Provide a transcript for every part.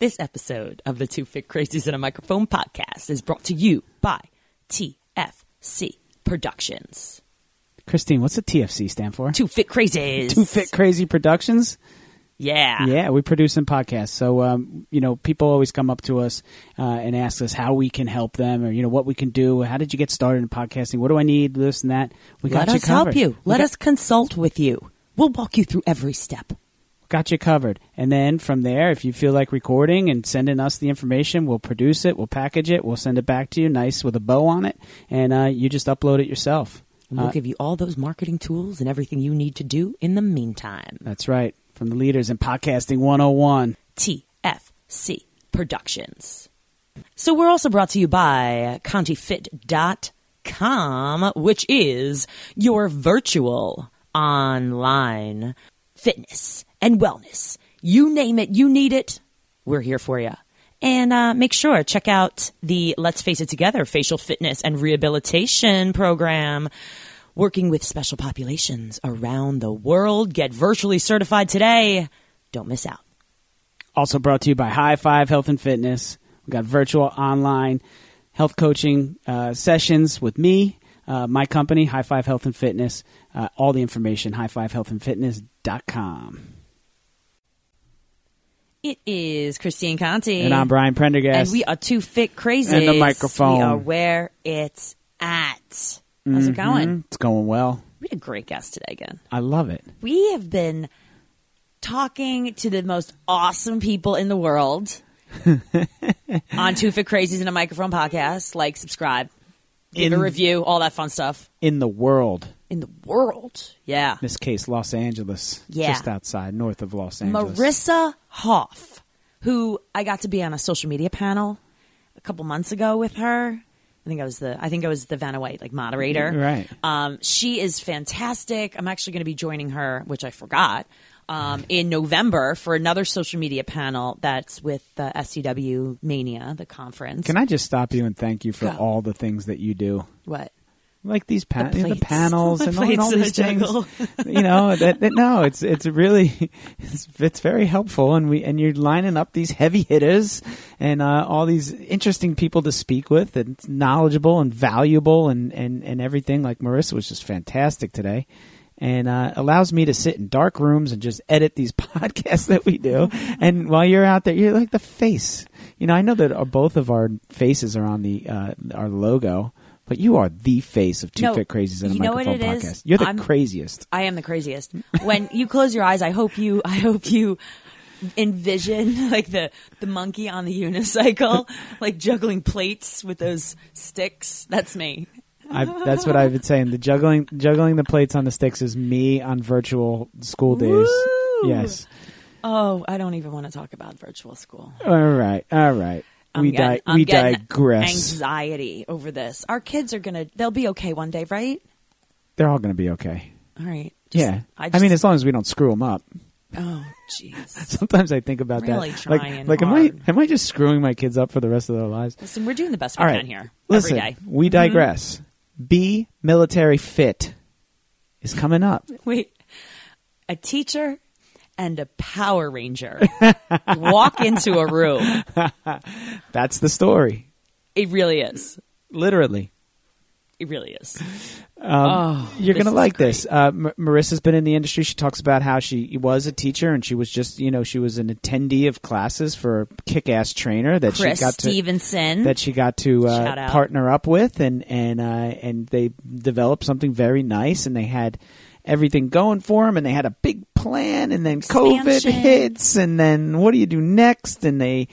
This episode of the Two Fit Crazies in a Microphone podcast is brought to you by TFC Productions. Christine, what's the TFC stand for? Two Fit Crazies. Two Fit Crazy Productions. Yeah. Yeah, we produce some podcasts. So, um, you know, people always come up to us uh, and ask us how we can help them, or you know, what we can do. How did you get started in podcasting? What do I need? This and that. We Let got you us covered. help you. We Let got- us consult with you. We'll walk you through every step. Got you covered. And then from there, if you feel like recording and sending us the information, we'll produce it, we'll package it, we'll send it back to you, nice with a bow on it, and uh, you just upload it yourself. And we'll Uh, give you all those marketing tools and everything you need to do in the meantime. That's right. From the leaders in podcasting 101. TFC Productions. So we're also brought to you by ContiFit.com, which is your virtual online fitness and wellness. You name it, you need it, we're here for you. And uh, make sure check out the Let's Face It Together facial fitness and rehabilitation program. Working with special populations around the world. Get virtually certified today. Don't miss out. Also brought to you by High Five Health and Fitness. We got virtual online health coaching uh, sessions with me, uh, my company, High Five Health and Fitness. Uh, all the information, highfivehealthandfitness.com. It is Christine Conti. And I'm Brian Prendergast. And we are two fit crazy. And the microphone. We are where it's at. How's it mm-hmm. going? It's going well. We had a great guest today again. I love it. We have been talking to the most awesome people in the world on Two Fit Crazies and a Microphone podcast. Like, subscribe, give a review, all that fun stuff. In the world. In the world. Yeah. In this case, Los Angeles. Yeah. Just outside, north of Los Angeles. Marissa Hoff, who I got to be on a social media panel a couple months ago with her. I think I was the I think I was the Vanna White like moderator. Right. Um, she is fantastic. I'm actually going to be joining her, which I forgot, um, in November for another social media panel that's with the SCW Mania, the conference. Can I just stop you and thank you for Go. all the things that you do? what? Like these pa- The you know, the panels The and all, and all these things. you know that, that no, it's it's really it's, it's very helpful, and we and you're lining up these heavy hitters and uh, all these interesting people to speak with, and it's knowledgeable and valuable and and and everything. Like Marissa was just fantastic today. And uh, allows me to sit in dark rooms and just edit these podcasts that we do. And while you're out there, you're like the face. You know, I know that uh, both of our faces are on the uh, our logo, but you are the face of Two No, Fit Crazies and a you know what Microphone it is? podcast. You're the I'm- craziest. I am the craziest. When you close your eyes, I hope you I hope you envision like the the monkey on the unicycle, like juggling plates with those sticks. That's me. I, that's what I've been saying. The juggling juggling the plates on the sticks is me on virtual school days. Woo! Yes. Oh, I don't even want to talk about virtual school. All right. All right. I'm we getting, di- we digress. Anxiety over this. Our kids are gonna. They'll be okay one day, right? They're all going to be okay. All right. Just- yeah. I, I, mean, as long as we don't screw them up. oh, jeez. Sometimes I think about Really that. Like, trying like am I am I just screwing my kids up for the rest of their lives? Listen, we're doing the best we right. can here Listen, every day. Mm-hmm. we digress. Be military fit is coming up. Wait, a teacher and a Power Ranger walk into a room. That's the story. It really is. Literally. It really is. Um, Oh, you're gonna like great. this. Uh, M- Marissa's been in the industry. She talks about how she was a teacher and she was just, you know, she was an attendee of classes for a kick-ass trainer that Chris she got to Stevenson. that she got to uh, partner up with, and and uh, and they developed something very nice, and they had everything going for them, and they had a big plan, and then COVID hits, and then what do you do next? And they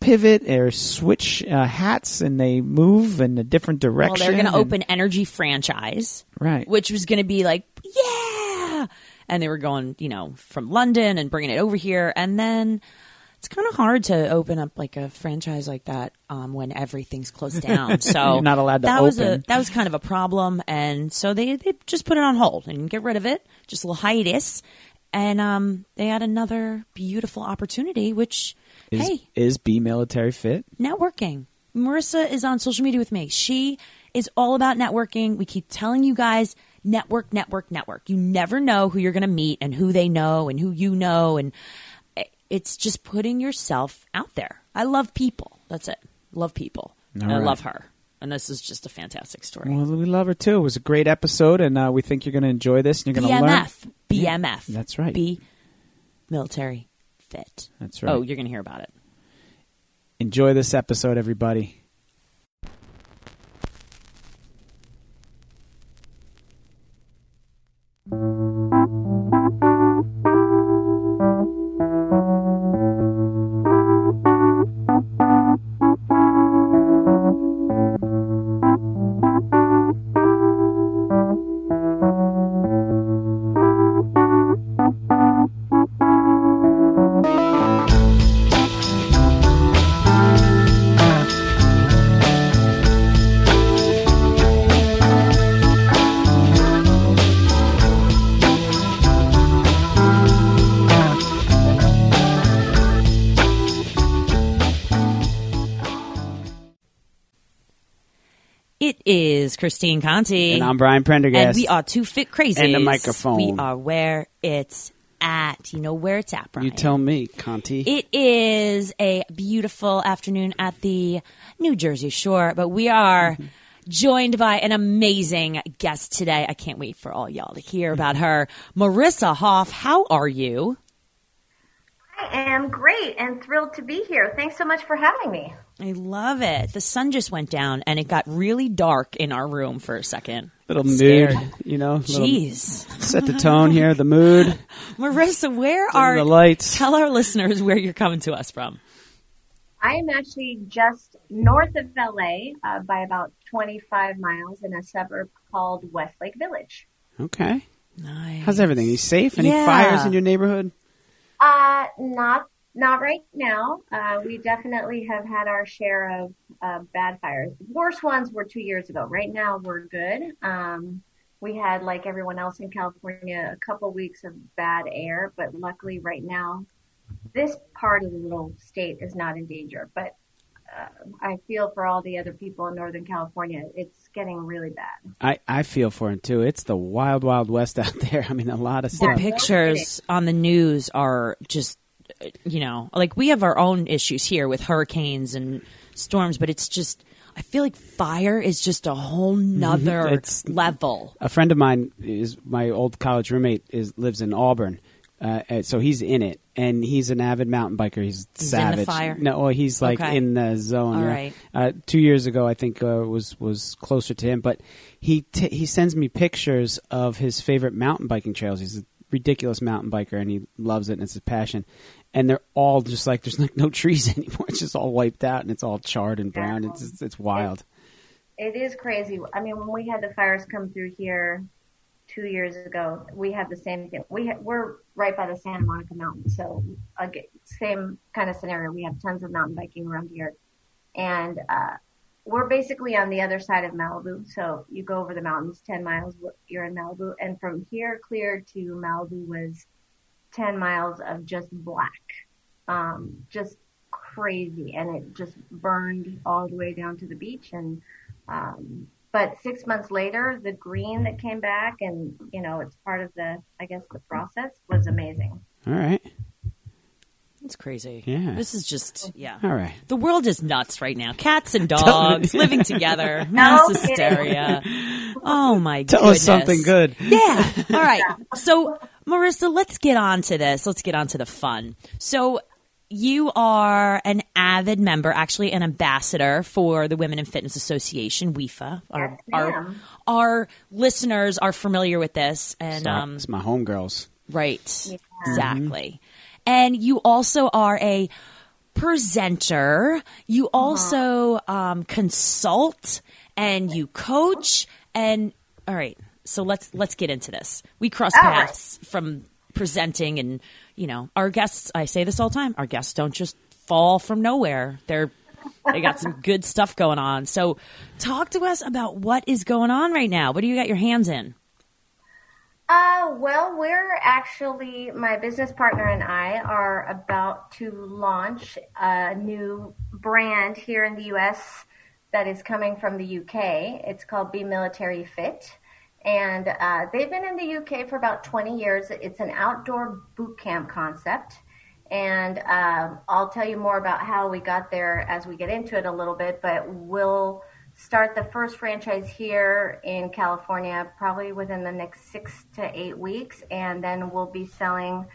pivot or switch uh, hats, and they move in a different well, direction. they're going to open Energy franchise, right. which was going to be like, yeah. And they were going, you know, from London and bringing it over here. And then it's kind of hard to open up like a franchise like that um, when everything's closed down. So You're not allowed to that was a open. that was kind of a problem, and so they they just put it on hold and get rid of it, just a little hiatus. And um, they had another beautiful opportunity, which is hey, is be military fit? networking. Marissa is on social media with me. She is all about networking. We keep telling you guys network, network, network. You never know who you're going to meet and who they know and who you know. And it's just putting yourself out there. I love people. That's it. Love people. And I love her. And this is just a fantastic story. Well, we love her too. It was a great episode, and uh, we think you're going to enjoy this. And you're going to learn. BMF. BMF. that's right. B military fit. That's right. Oh, you're going to hear about it. Enjoy this episode, everybody. It is Christine Conti. And I'm Brian Prendergast. And we are two fit crazies. And the microphone. We are where it's at. You know where it's at, Brian. You tell me, Conti. It is a beautiful afternoon at the New Jersey shore, but we are Mm-hmm. joined by an amazing guest today. I can't wait for all y'all to hear about her. Marissa Hoff, how are you? I am great and thrilled to be here. Thanks so much for having me. I love it. The sun just went down and it got really dark in our room for a second. little Scared. mood, you know. Jeez. set the tone here, the mood, Marissa, where dim are the lights. Tell our listeners where you're coming to us from. I am actually just north of LA uh, by about 25 miles in a suburb called Westlake Village. Okay. Nice. How's everything? you safe? Any Yeah. fires in your neighborhood? Uh, not not right now. Uh, we definitely have had our share of uh, bad fires. The worst ones were two years ago. Right now, we're good. Um, we had, like everyone else in California, a couple weeks of bad air, but luckily, right now, this part of the little state is not in danger. But uh, I feel for all the other people in Northern California, it's getting really bad. I, I feel for it too. It's the wild, wild west out there. I mean, a lot of the pictures on the news are just you know like we have our own issues here with hurricanes and storms but it's just i feel like fire is just a whole nother It's- level a friend of mine is my old college roommate is lives in Auburn, uh, so he's in it, and he's an avid mountain biker. He's, He's in the savage. fire? No, well, he's like Okay. in the zone. All yeah. right. Uh, two years ago, I think uh, was was closer to him, but he t- he sends me pictures of his favorite mountain biking trails. He's a ridiculous mountain biker, and he loves it, and it's his passion. And they're all just like there's like no trees anymore. It's just all wiped out, and it's all charred and brown. It's it's, it's wild. It is crazy. I mean, when we had the fires come through here two years ago, we had the same thing. We ha- we're right by the Santa Monica Mountains, so again, same kind of scenario. We have tons of mountain biking around here, and uh, we're basically on the other side of Malibu. So you go over the mountains, ten miles, you're in Malibu, and from here clear to Malibu was ten miles of just black, um, just crazy, and it just burned all the way down to the beach and. Um, but six months later, the green that came back, and you know, it's part of the, I guess, the process was amazing. All right, it's crazy Yeah. this is just yeah all right. the world is nuts right now cats and dogs living together mass kidding. hysteria oh my Tell goodness us something good. Yeah. All right. So, Marissa, let's get on to this. Let's get on to the fun. So, you are an avid member, actually an ambassador for the Women in Fitness Association, WIFA. Our, Yes, our, our listeners are familiar with this. And, um, it's my homegirls. right. Exactly. And you also are a presenter. You also um, consult and you coach. And all right, so let's let's get into this. We cross All right. paths from presenting, and you know, our guests. I say this all the time. Our guests don't just fall from nowhere. They're they got some good stuff going on. So, talk to us about what is going on right now. What do you got your hands in? Uh, well, we're actually, my business partner and I are about to launch a new brand here in the U.S. that is coming from the UK. It's called Be Military Fit. And uh, they've been in the UK for about 20 years. It's an outdoor boot camp concept. And um, I'll tell you more about how we got there as we get into it a little bit, but we'll start the first franchise here in California probably within the next six to eight weeks. And then we'll be selling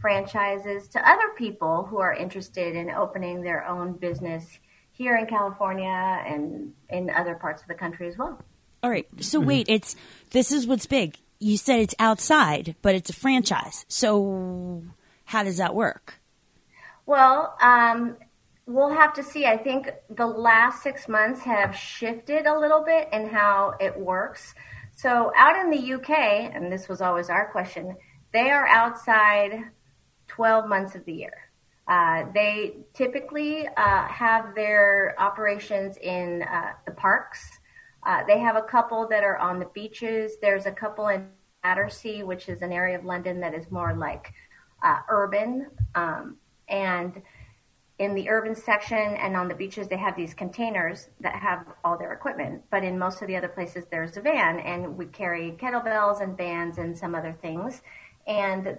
franchises to other people who are interested in opening their own business here in California and in other parts of the country as well. All right. So wait, it's this is what's big. You said it's outside, but it's a franchise. So how does that work? Well, um, we'll have to see. I think the last six months have shifted a little bit in how it works. So out in the UK, and this was always our question, they are outside 12 months of the year. Uh, they typically uh, have their operations in uh, the parks. Uh, they have a couple that are on the beaches. There's a couple in Battersea, which is an area of London that is more like uh, urban. Um, and in the urban section and on the beaches, they have these containers that have all their equipment. But in most of the other places, there's a van, and we carry kettlebells and bands and some other things. And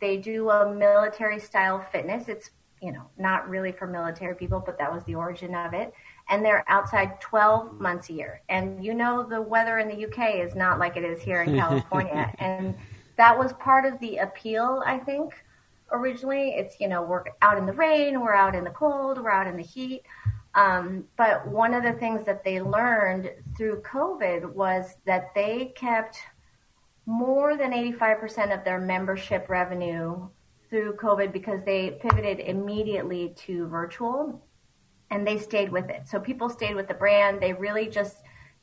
they do a military style fitness. It's you know not really for military people, but that was the origin of it. And they're outside 12 months a year. And you know the weather in the UK is not like it is here in California. and that was part of the appeal, I think. Originally, it's you know we're out in the rain, we're out in the cold, we're out in the heat. Um, but one of the things that they learned through COVID was that they kept more than 85% of their membership revenue through COVID because they pivoted immediately to virtual and they stayed with it. So people stayed with the brand. They really just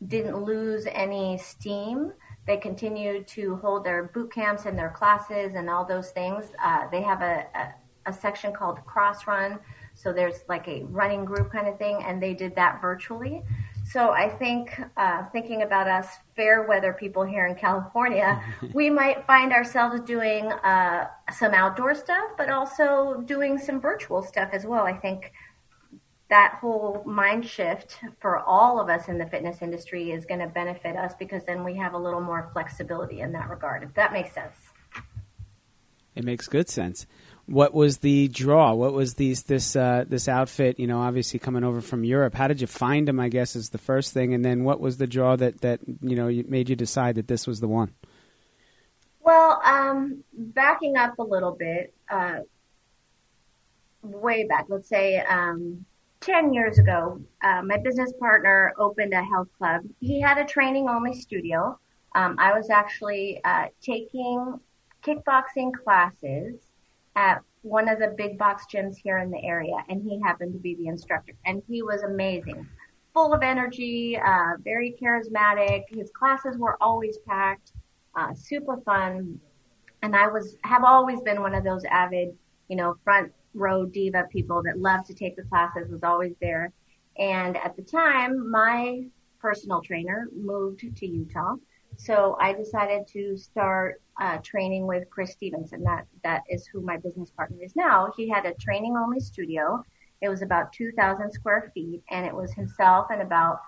didn't lose any steam. They continued to hold their boot camps and their classes and all those things. Uh, they have a, a, a section called Cross Run. So there's like a running group kind of thing, and they did that virtually. So I think uh, thinking about us fair weather people here in California, we might find ourselves doing uh, some outdoor stuff, but also doing some virtual stuff as well. I think that whole mind shift for all of us in the fitness industry is going to benefit us because then we have a little more flexibility in that regard. If that makes sense. It makes good sense what was the draw? What was these this uh, this outfit? You know, obviously coming over from Europe. How did you find them? I guess is the first thing, and then what was the draw that that you know made you decide that this was the one? Well, um, backing up a little bit, uh, way back, let's say um, ten years ago, uh, my business partner opened a health club. He had a training only studio. Um, I was actually uh, taking kickboxing classes at one of the big box gyms here in the area, and he happened to be the instructor, and he was amazing, full of energy, uh, very charismatic. His classes were always packed, uh, super fun, and I was have always been one of those avid, you know, front row diva people that love to take the classes. Was always there, and at the time, my personal trainer moved to Utah, so I decided to start uh, training with Chris Stevenson. That that is who my business partner is now. He had a training only studio. It was about 2,000 square feet, and it was himself and about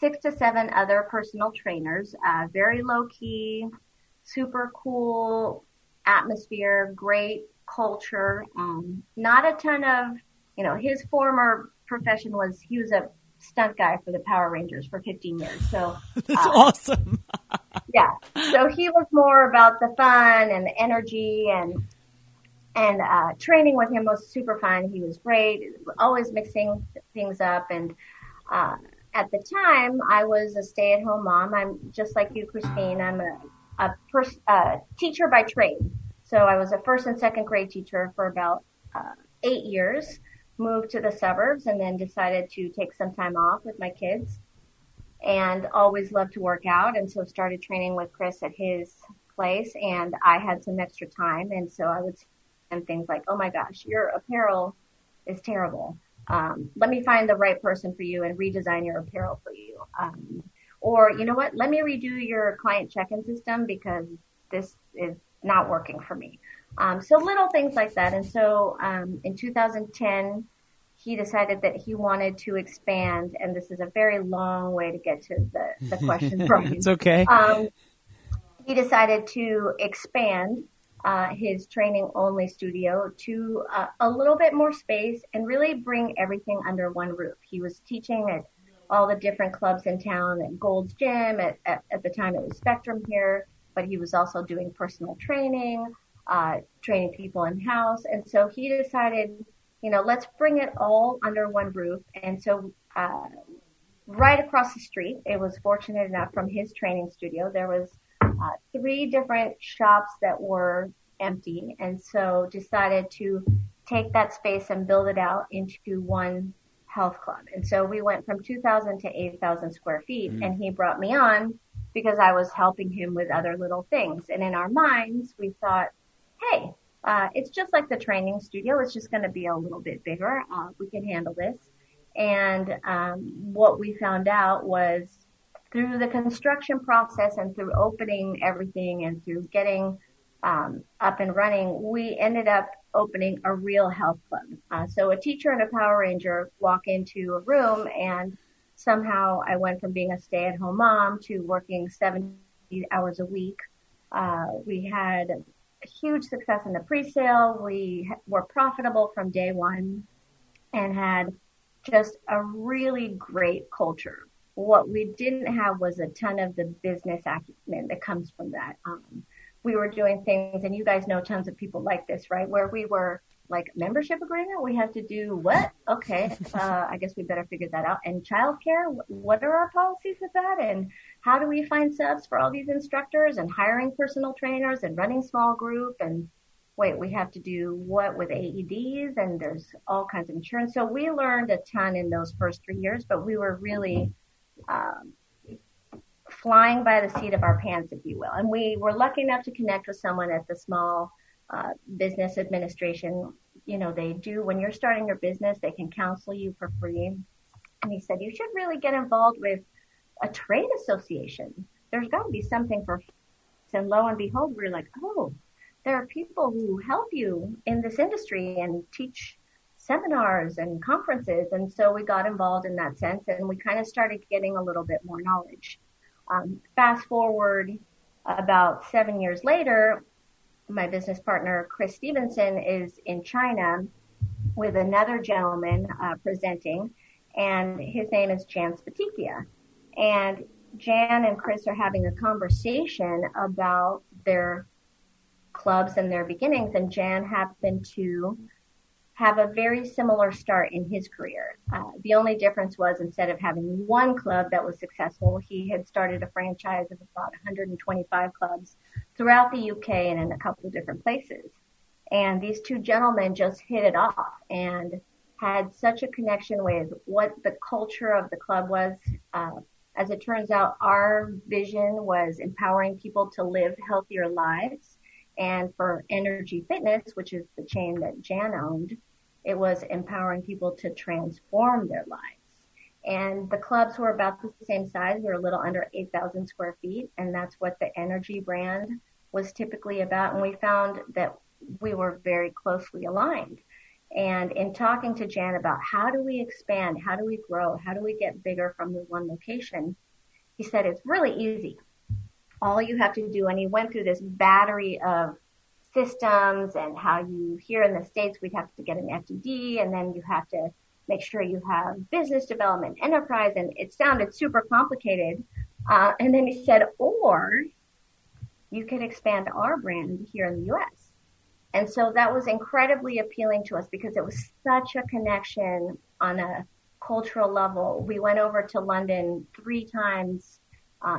six to seven other personal trainers. Uh, very low key, super cool atmosphere, great culture. Um, not a ton of, you know, his former profession was he was a stunt guy for the Power Rangers for 15 years. So that's uh, awesome. yeah. So he was more about the fun and the energy and and uh, training with him was super fun. He was great, always mixing things up. And uh, at the time, I was a stay-at-home mom. I'm just like you, Christine. I'm a a pers- uh, teacher by trade. So I was a first and second grade teacher for about uh, eight years. Moved to the suburbs and then decided to take some time off with my kids and always loved to work out. And so started training with Chris at his place and I had some extra time. And so I would and things like, Oh my gosh, your apparel is terrible. Um, let me find the right person for you and redesign your apparel for you. Um, or you know what? Let me redo your client check-in system because this is not working for me. Um, so little things like that. And so um, in 2010, he decided that he wanted to expand, and this is a very long way to get to the, the question. From. It's okay. Um, he decided to expand uh, his training only studio to uh, a little bit more space and really bring everything under one roof. He was teaching at all the different clubs in town at Gold's Gym, at, at, at the time it was Spectrum here, but he was also doing personal training, uh, training people in house. And so he decided, you know, let's bring it all under one roof. And so, uh, right across the street, it was fortunate enough from his training studio, there was uh, three different shops that were empty, and so decided to take that space and build it out into one health club. And so we went from 2,000 to 8,000 square feet, mm. and he brought me on because I was helping him with other little things. And in our minds, we thought, hey, uh, it's just like the training studio. It's just going to be a little bit bigger. Uh, we can handle this. And um, what we found out was through the construction process and through opening everything and through getting um, up and running, we ended up opening a real health club. Uh, so a teacher and a Power Ranger walk into a room and somehow I went from being a stay at home mom to working 70 hours a week. Uh, we had huge success in the pre-sale. We were profitable from day one and had just a really great culture. What we didn't have was a ton of the business acumen that comes from that. Um, we were doing things, and you guys know tons of people like this, right? Where we were like membership agreement, we have to do what? Okay, uh, I guess we better figure that out. And childcare, what are our policies with that? And how do we find subs for all these instructors and hiring personal trainers and running small group and wait, we have to do what with AEDs and there's all kinds of insurance. So we learned a ton in those first three years, but we were really um, flying by the seat of our pants, if you will. And we were lucky enough to connect with someone at the small business administration. You know, they do when you're starting your business, they can counsel you for free. And he said, you should really get involved with a trade association. There's got to be something for. And lo and behold, we we're like, oh, there are people who help you in this industry and teach seminars and conferences. And so we got involved in that sense and we kind of started getting a little bit more knowledge. Um, fast forward about seven years later, my business partner, Chris Stevenson, is in China with another gentleman uh, presenting, and his name is Jan Spaticchia. And Jan and Chris are having a conversation about their clubs and their beginnings, and Jan happened to have a very similar start in his career. Uh, the only difference was instead of having one club that was successful, he had started a franchise of about 125 clubs throughout the UK and in a couple of different places. And these two gentlemen just hit it off and had such a connection with what the culture of the club was. Uh, as it turns out, our vision was empowering people to live healthier lives and for énergie Fitness, which is the chain that Jan owned, it was empowering people to transform their lives. And the clubs were about the same size. We were a little under 8,000 square feet. And that's what the energy brand was typically about. And we found that we were very closely aligned. And in talking to Jan about how do we expand? How do we grow? How do we get bigger from the one location? He said, it's really easy all you have to do, and he went through this battery of systems and how you here in the States, we'd have to get an FDD and then you have to make sure you have business development, enterprise, and it sounded super complicated. Uh, and then he said, or you could expand our brand here in the US. And so that was incredibly appealing to us because it was such a connection on a cultural level. We went over to London three times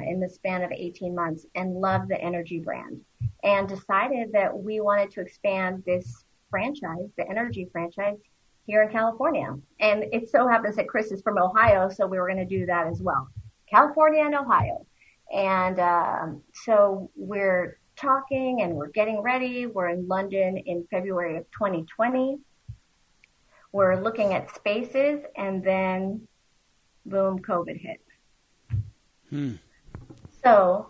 in the span of 18 months and loved the energy brand and decided that we wanted to expand this franchise, the energy franchise here in California. And it so happens that Chris is from Ohio, so we were going to do that as well. California and Ohio. And uh, so we're talking and we're getting ready. We're in London in February of 2020. We're looking at spaces and then boom, COVID hit. Hmm. So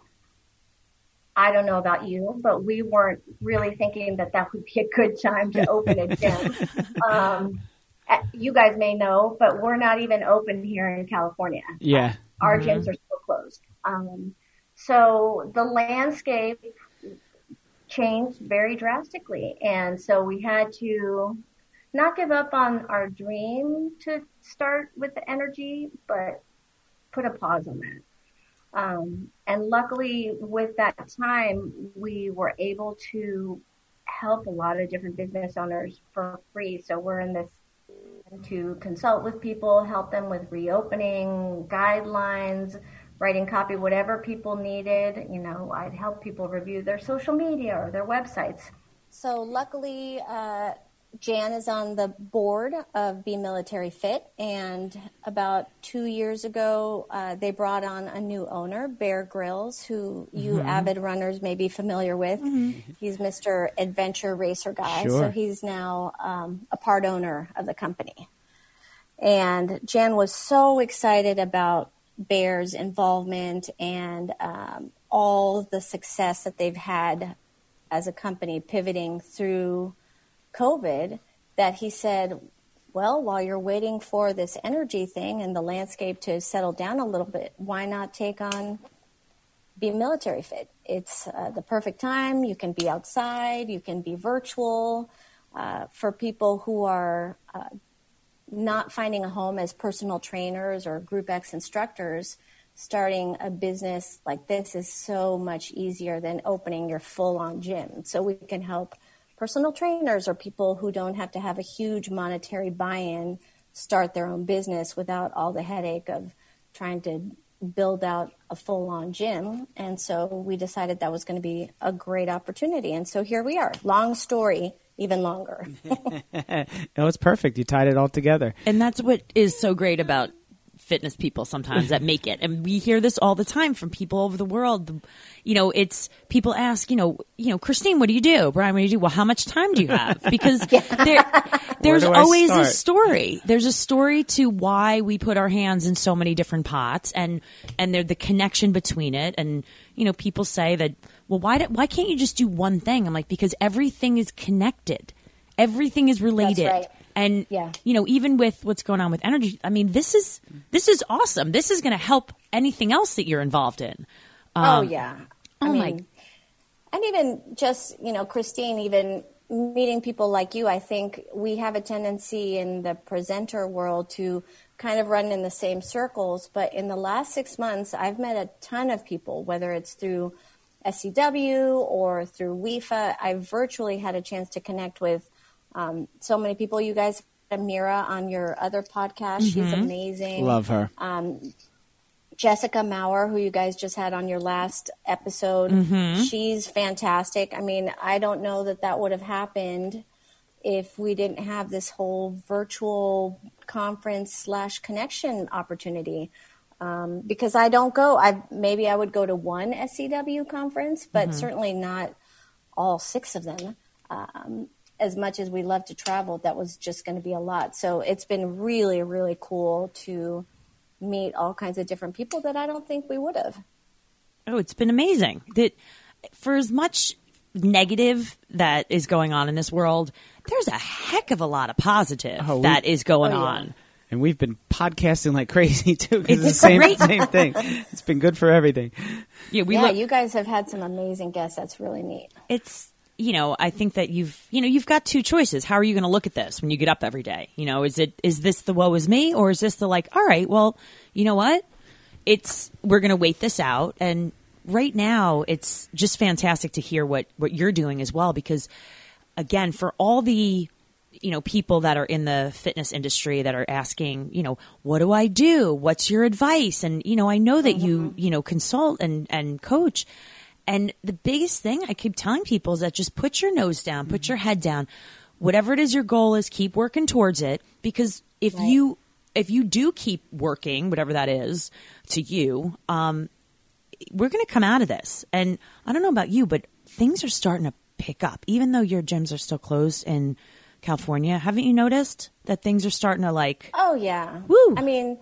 I don't know about you, but we weren't really thinking that that would be a good time to open a gym. um, you guys may know, but we're not even open here in California. Yeah. Our mm-hmm. gyms are still closed. Um, so the landscape changed very drastically. And so we had to not give up on our dream to start with the energy, but put a pause on that. Um, and luckily, with that time, we were able to help a lot of different business owners for free. So we're in this to consult with people, help them with reopening guidelines, writing copy, whatever people needed. You know, I'd help people review their social media or their websites. So luckily, uh, Jan is on the board of Be Military Fit, and about two years ago, uh, they brought on a new owner, Bear Grylls, who you mm-hmm. avid runners may be familiar with. Mm-hmm. He's Mr. Adventure Racer guy, sure. so he's now um, a part owner of the company. And Jan was so excited about Bear's involvement and um, all the success that they've had as a company pivoting through COVID that he said, well, while you're waiting for this energy thing and the landscape to settle down a little bit, why not take on be military fit? It's uh, the perfect time. You can be outside, you can be virtual. Uh, for people who are uh, not finding a home as personal trainers or Group X instructors, starting a business like this is so much easier than opening your full on gym. So we can help personal trainers or people who don't have to have a huge monetary buy-in start their own business without all the headache of trying to build out a full-on gym. And so we decided that was going to be a great opportunity. And so here we are. Long story even longer. No it's perfect. You tied it all together. And that's what is so great about fitness people sometimes that make it. And we hear this all the time from people over the world. You know, it's people ask, you know, you know, Christine, what do you do? Brian, what do you do? Well, how much time do you have? Because there, there's always start? a story. There's a story to why we put our hands in so many different pots and, and the connection between it. And, you know, people say that, well, why, do, why can't you just do one thing? I'm like, because everything is connected. Everything is related. Right. And yeah. you know, even with what's going on with energy, I mean, this is this is awesome. This is going to help anything else that you're involved in. Oh, um, oh yeah. I oh mean, my. And even just you know, Christine, even meeting people like you, I think we have a tendency in the presenter world to kind of run in the same circles. But in the last six months, I've met a ton of people, whether it's through SCW or through WIFA. I've virtually had a chance to connect with um, so many people. You guys Amira on your other podcast. Mm-hmm. She's amazing. Love her. Um, Jessica Maurer, who you guys just had on your last episode, mm-hmm. she's fantastic. I mean, I don't know that that would have happened if we didn't have this whole virtual conference slash connection opportunity. Um, because I don't go, I maybe I would go to one SCW conference, but mm-hmm. certainly not all six of them. Um, as much as we love to travel, that was just going to be a lot. So it's been really, really cool to meet all kinds of different people that I don't think we would have. Oh, it's been amazing. That for as much negative that is going on in this world, there's a heck of a lot of positive oh, we, that is going oh, yeah. on. And we've been podcasting like crazy too because it's the same same thing. It's been good for everything. Yeah, we yeah, you guys have had some amazing guests. That's really neat. It's you know, I think that you've, you know, you've got two choices. How are you going to look at this when you get up every day? You know, is it, is this the woe is me or is this the like, all right, well, you know what? It's, we're going to wait this out. And right now it's just fantastic to hear what, what you're doing as well, because again, for all the, you know, people that are in the fitness industry that are asking, you know, what do I do? What's your advice? And, you know, I know that mm-hmm. you, you know, consult and, and coach and the biggest thing I keep telling people is that just put your nose down, put your head down. Whatever it is your goal is, keep working towards it because if right. you if you do keep working, whatever that is to you, um, we're going to come out of this. And I don't know about you, but things are starting to pick up, even though your gyms are still closed in California. Haven't you noticed that things are starting to like? Oh yeah. Woo. I mean,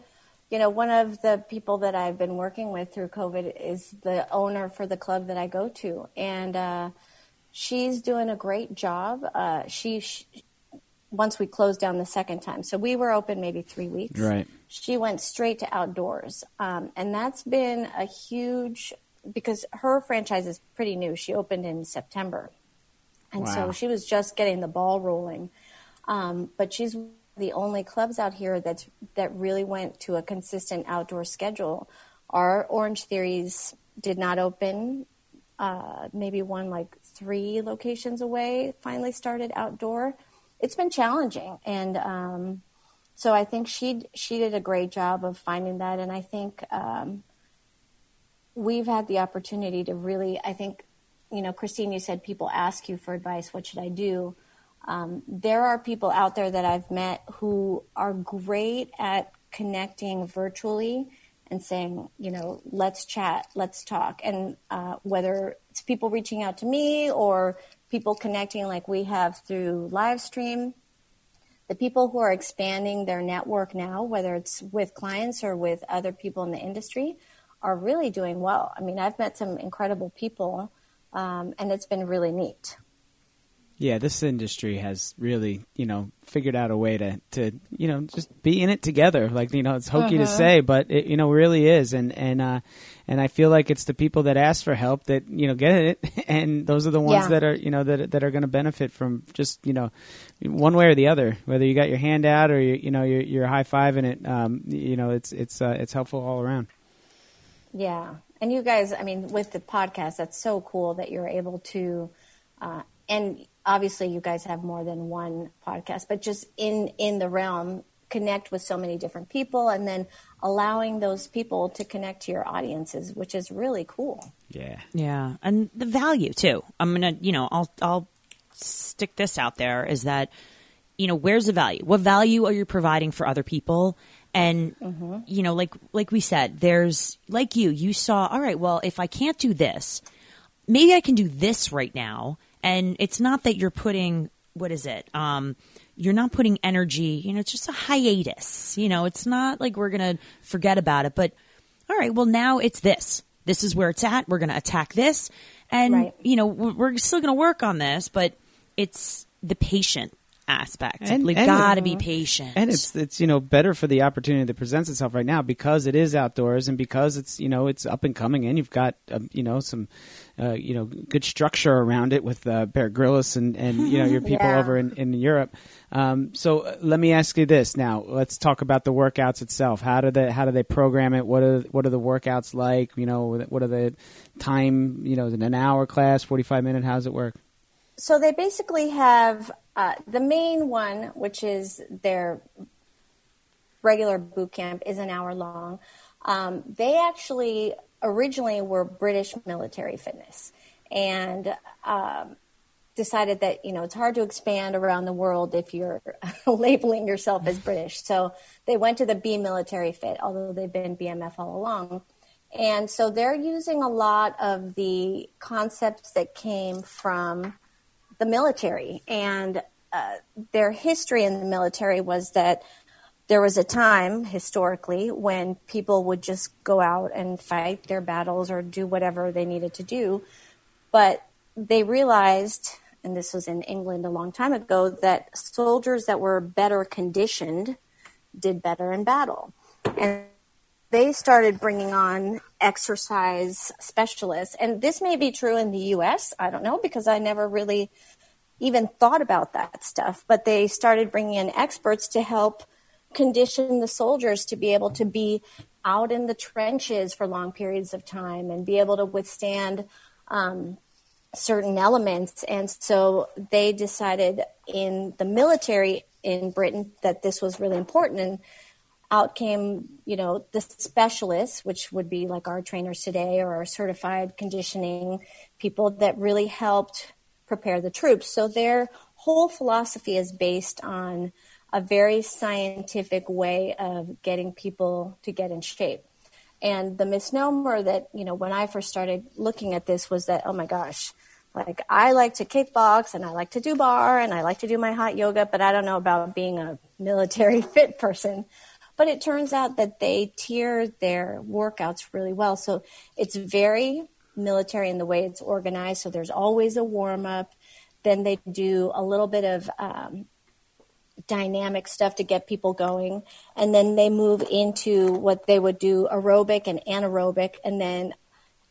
you know, one of the people that I've been working with through COVID is the owner for the club that I go to, and uh, she's doing a great job. Uh, she, she, once we closed down the second time, so we were open maybe three weeks. Right. She went straight to outdoors, um, and that's been a huge because her franchise is pretty new. She opened in September, And Wow. so she was just getting the ball rolling. Um, but she's the only clubs out here that's that really went to a consistent outdoor schedule. Our Orange Theories did not open. Uh, maybe one like three locations away finally started outdoor. It's been challenging, and um, so I think she she did a great job of finding that. And I think um, we've had the opportunity to really. I think you know, Christine, you said people ask you for advice. What should I do? Um, there are people out there that I've met who are great at connecting virtually and saying, you know, let's chat, let's talk. And uh, whether it's people reaching out to me or people connecting like we have through live stream, the people who are expanding their network now, whether it's with clients or with other people in the industry, are really doing well. I mean, I've met some incredible people, um, and it's been really neat. Yeah, this industry has really, you know, figured out a way to, to, you know, just be in it together. Like, you know, it's hokey to say, but it, you know, really is. And, and, uh, and I feel like it's the people that ask for help that, you know, get it. And those are the ones Yeah. that are, you know, that, that are going to benefit from just, you know, one way or the other, whether you got your hand out or you, you know, you're, you're high fiving it. Um, you know, it's, it's, uh, it's helpful all around. Yeah. And you guys, I mean, with the podcast, that's so cool that you're able to, uh, and obviously you guys have more than one podcast, but just in, in the realm, connect with so many different people and then allowing those people to connect to your audiences, which is really cool. Yeah. Yeah, and the value too. I'm gonna, you know, I'll I'll stick this out there is that, you know, where's the value? What value are you providing for other people? And mm-hmm. you know, like like we said, there's like you, you saw. All right, well, if I can't do this, maybe I can do this right now. And it's not that you're putting what is it? Um, you're not putting energy. You know, it's just a hiatus. You know, it's not like we're gonna forget about it, but all right, well, now it's this. This is where it's at. We're going to attack this. And, Right. you know, we're we're still going to work on this, but it's the patient aspect. And- we and- got to be patient. and it's it's you know better for the opportunity that presents itself right now because it is outdoors and because it's you know it's up and coming and you've got um, you know some uh, you know good structure around it with uh, Bear Grylls and and you know your people Yeah. over in in Europe. Um, so uh, let me ask you this now. Let's talk about the workouts itself. How do they how do they program it? What are what are the workouts like? You know what are the time? You know, is it an hour class, forty five minute? How does it work? So they basically have uh, the main one, which is their regular boot camp, is an hour long. Um, they actually originally were British military fitness and um, decided that you know it's hard to expand around the world if you're labeling yourself as British. So they went to the B military fit, although they've been BMF all along. And so they're using a lot of the concepts that came from the military. And uh, their history in the military was that there was a time historically when people would just go out and fight their battles or do whatever they needed to do. But they realized, and this was in England a long time ago, that soldiers that were better conditioned did better in battle. And they started bringing on exercise specialists. And this may be true in the US. I don't know because I never really even thought about that stuff. But they started bringing in experts to help condition the soldiers to be able to be out in the trenches for long periods of time and be able to withstand um, certain elements. And so they decided in the military in Britain that this was really important. And out came, you know, the specialists, which would be like our trainers today or our certified conditioning people that really helped prepare the troops. So their whole philosophy is based on a very scientific way of getting people to get in shape. And the misnomer that, you know, when I first started looking at this was that, oh my gosh, like I like to kickbox and I like to do barre and I like to do my hot yoga, but I don't know about being a military fit person. But it turns out that they tier their workouts really well. So it's very military in the way it's organized. So there's always a warm up. Then they do a little bit of um, dynamic stuff to get people going. And then they move into what they would do aerobic and anaerobic. And then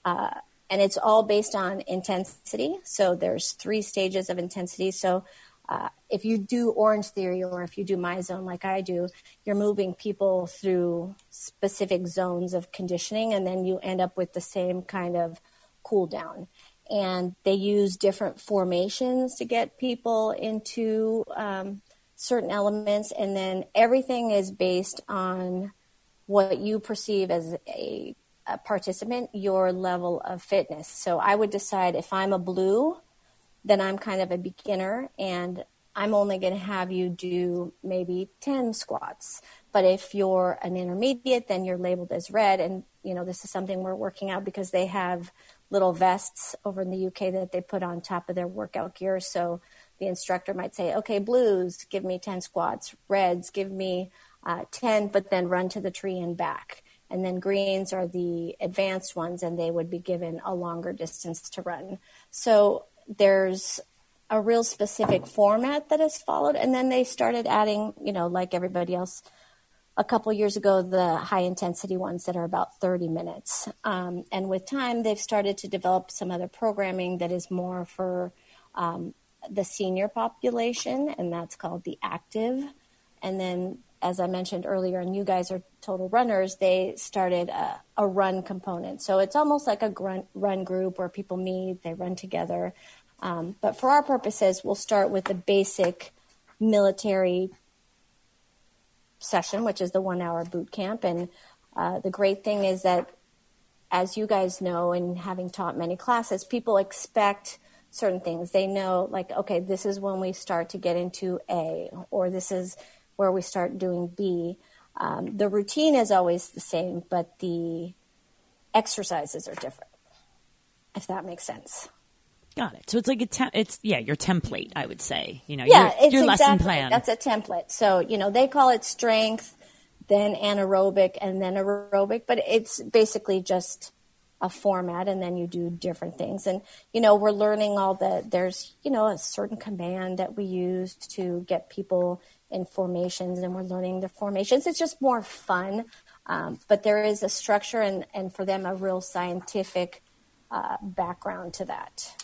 uh, and it's all based on intensity. So there's three stages of intensity. So uh, if you do Orangetheory or if you do MYZONE like I do, you're moving people through specific zones of conditioning, and then you end up with the same kind of cool down. And they use different formations to get people into um, certain elements, and then everything is based on what you perceive as a, a participant, your level of fitness. So I would decide if I'm a blue then I'm kind of a beginner and I'm only going to have you do maybe 10 squats. But if you're an intermediate, then you're labeled as red. And, you know, this is something we're working out because they have little vests over in the UK that they put on top of their workout gear. So the instructor might say, okay, blues, give me 10 squats. Reds, give me uh, 10, but then run to the tree and back. And then greens are the advanced ones, and they would be given a longer distance to run. So there's a real specific format that is followed. And then they started adding, you know, like everybody else, a couple years ago, the high intensity ones that are about 30 minutes. Um, and with time, they've started to develop some other programming that is more for um, the senior population, and that's called the active. And then, as I mentioned earlier, and you guys are total runners, they started a, a run component. So it's almost like a grunt, run group where people meet, they run together. Um, but for our purposes, we'll start with the basic military session, which is the one hour boot camp. And uh, the great thing is that, as you guys know, and having taught many classes, people expect certain things. They know, like, okay, this is when we start to get into A, or this is where we start doing B. Um, the routine is always the same, but the exercises are different, if that makes sense. Got it. So it's like a te- it's yeah your template. I would say you know yeah your, it's your exactly, lesson plan. That's a template. So you know they call it strength, then anaerobic, and then aerobic, but it's basically just a format and then you do different things. And you know we're learning all the there's you know a certain command that we use to get people in formations and we're learning the formations. It's just more fun um, but there is a structure and, and for them a real scientific uh, background to that.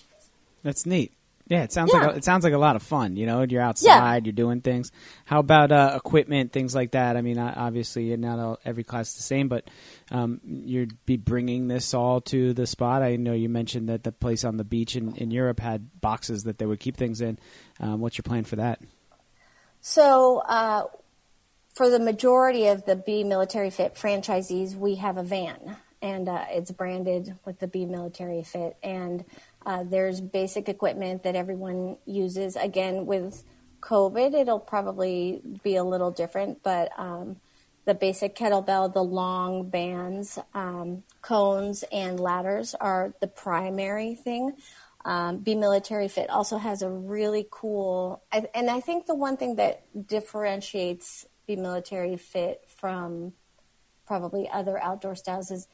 That's neat. Yeah, it sounds Yeah. like a, it sounds like a lot of fun. You know, you're outside, you're doing things. How about uh, equipment, things like that? I mean, obviously, not all, every class is the same, but um, you'd be bringing this all to the spot. I know you mentioned that the place on the beach in, in Europe had boxes that they would keep things in. Um, what's your plan for that? So, uh, for the majority of the Be Military Fit franchisees, we have a van, and uh, it's branded with the Be Military Fit. And uh, there's basic equipment that everyone uses. Again, with COVID, it'll probably be a little different, but um, the basic kettlebell, the long bands, um, cones, and ladders are the primary thing. Um, Be Military Fit also has a really cool, and I think the one thing that differentiates Be Military Fit from probably other outdoor styles is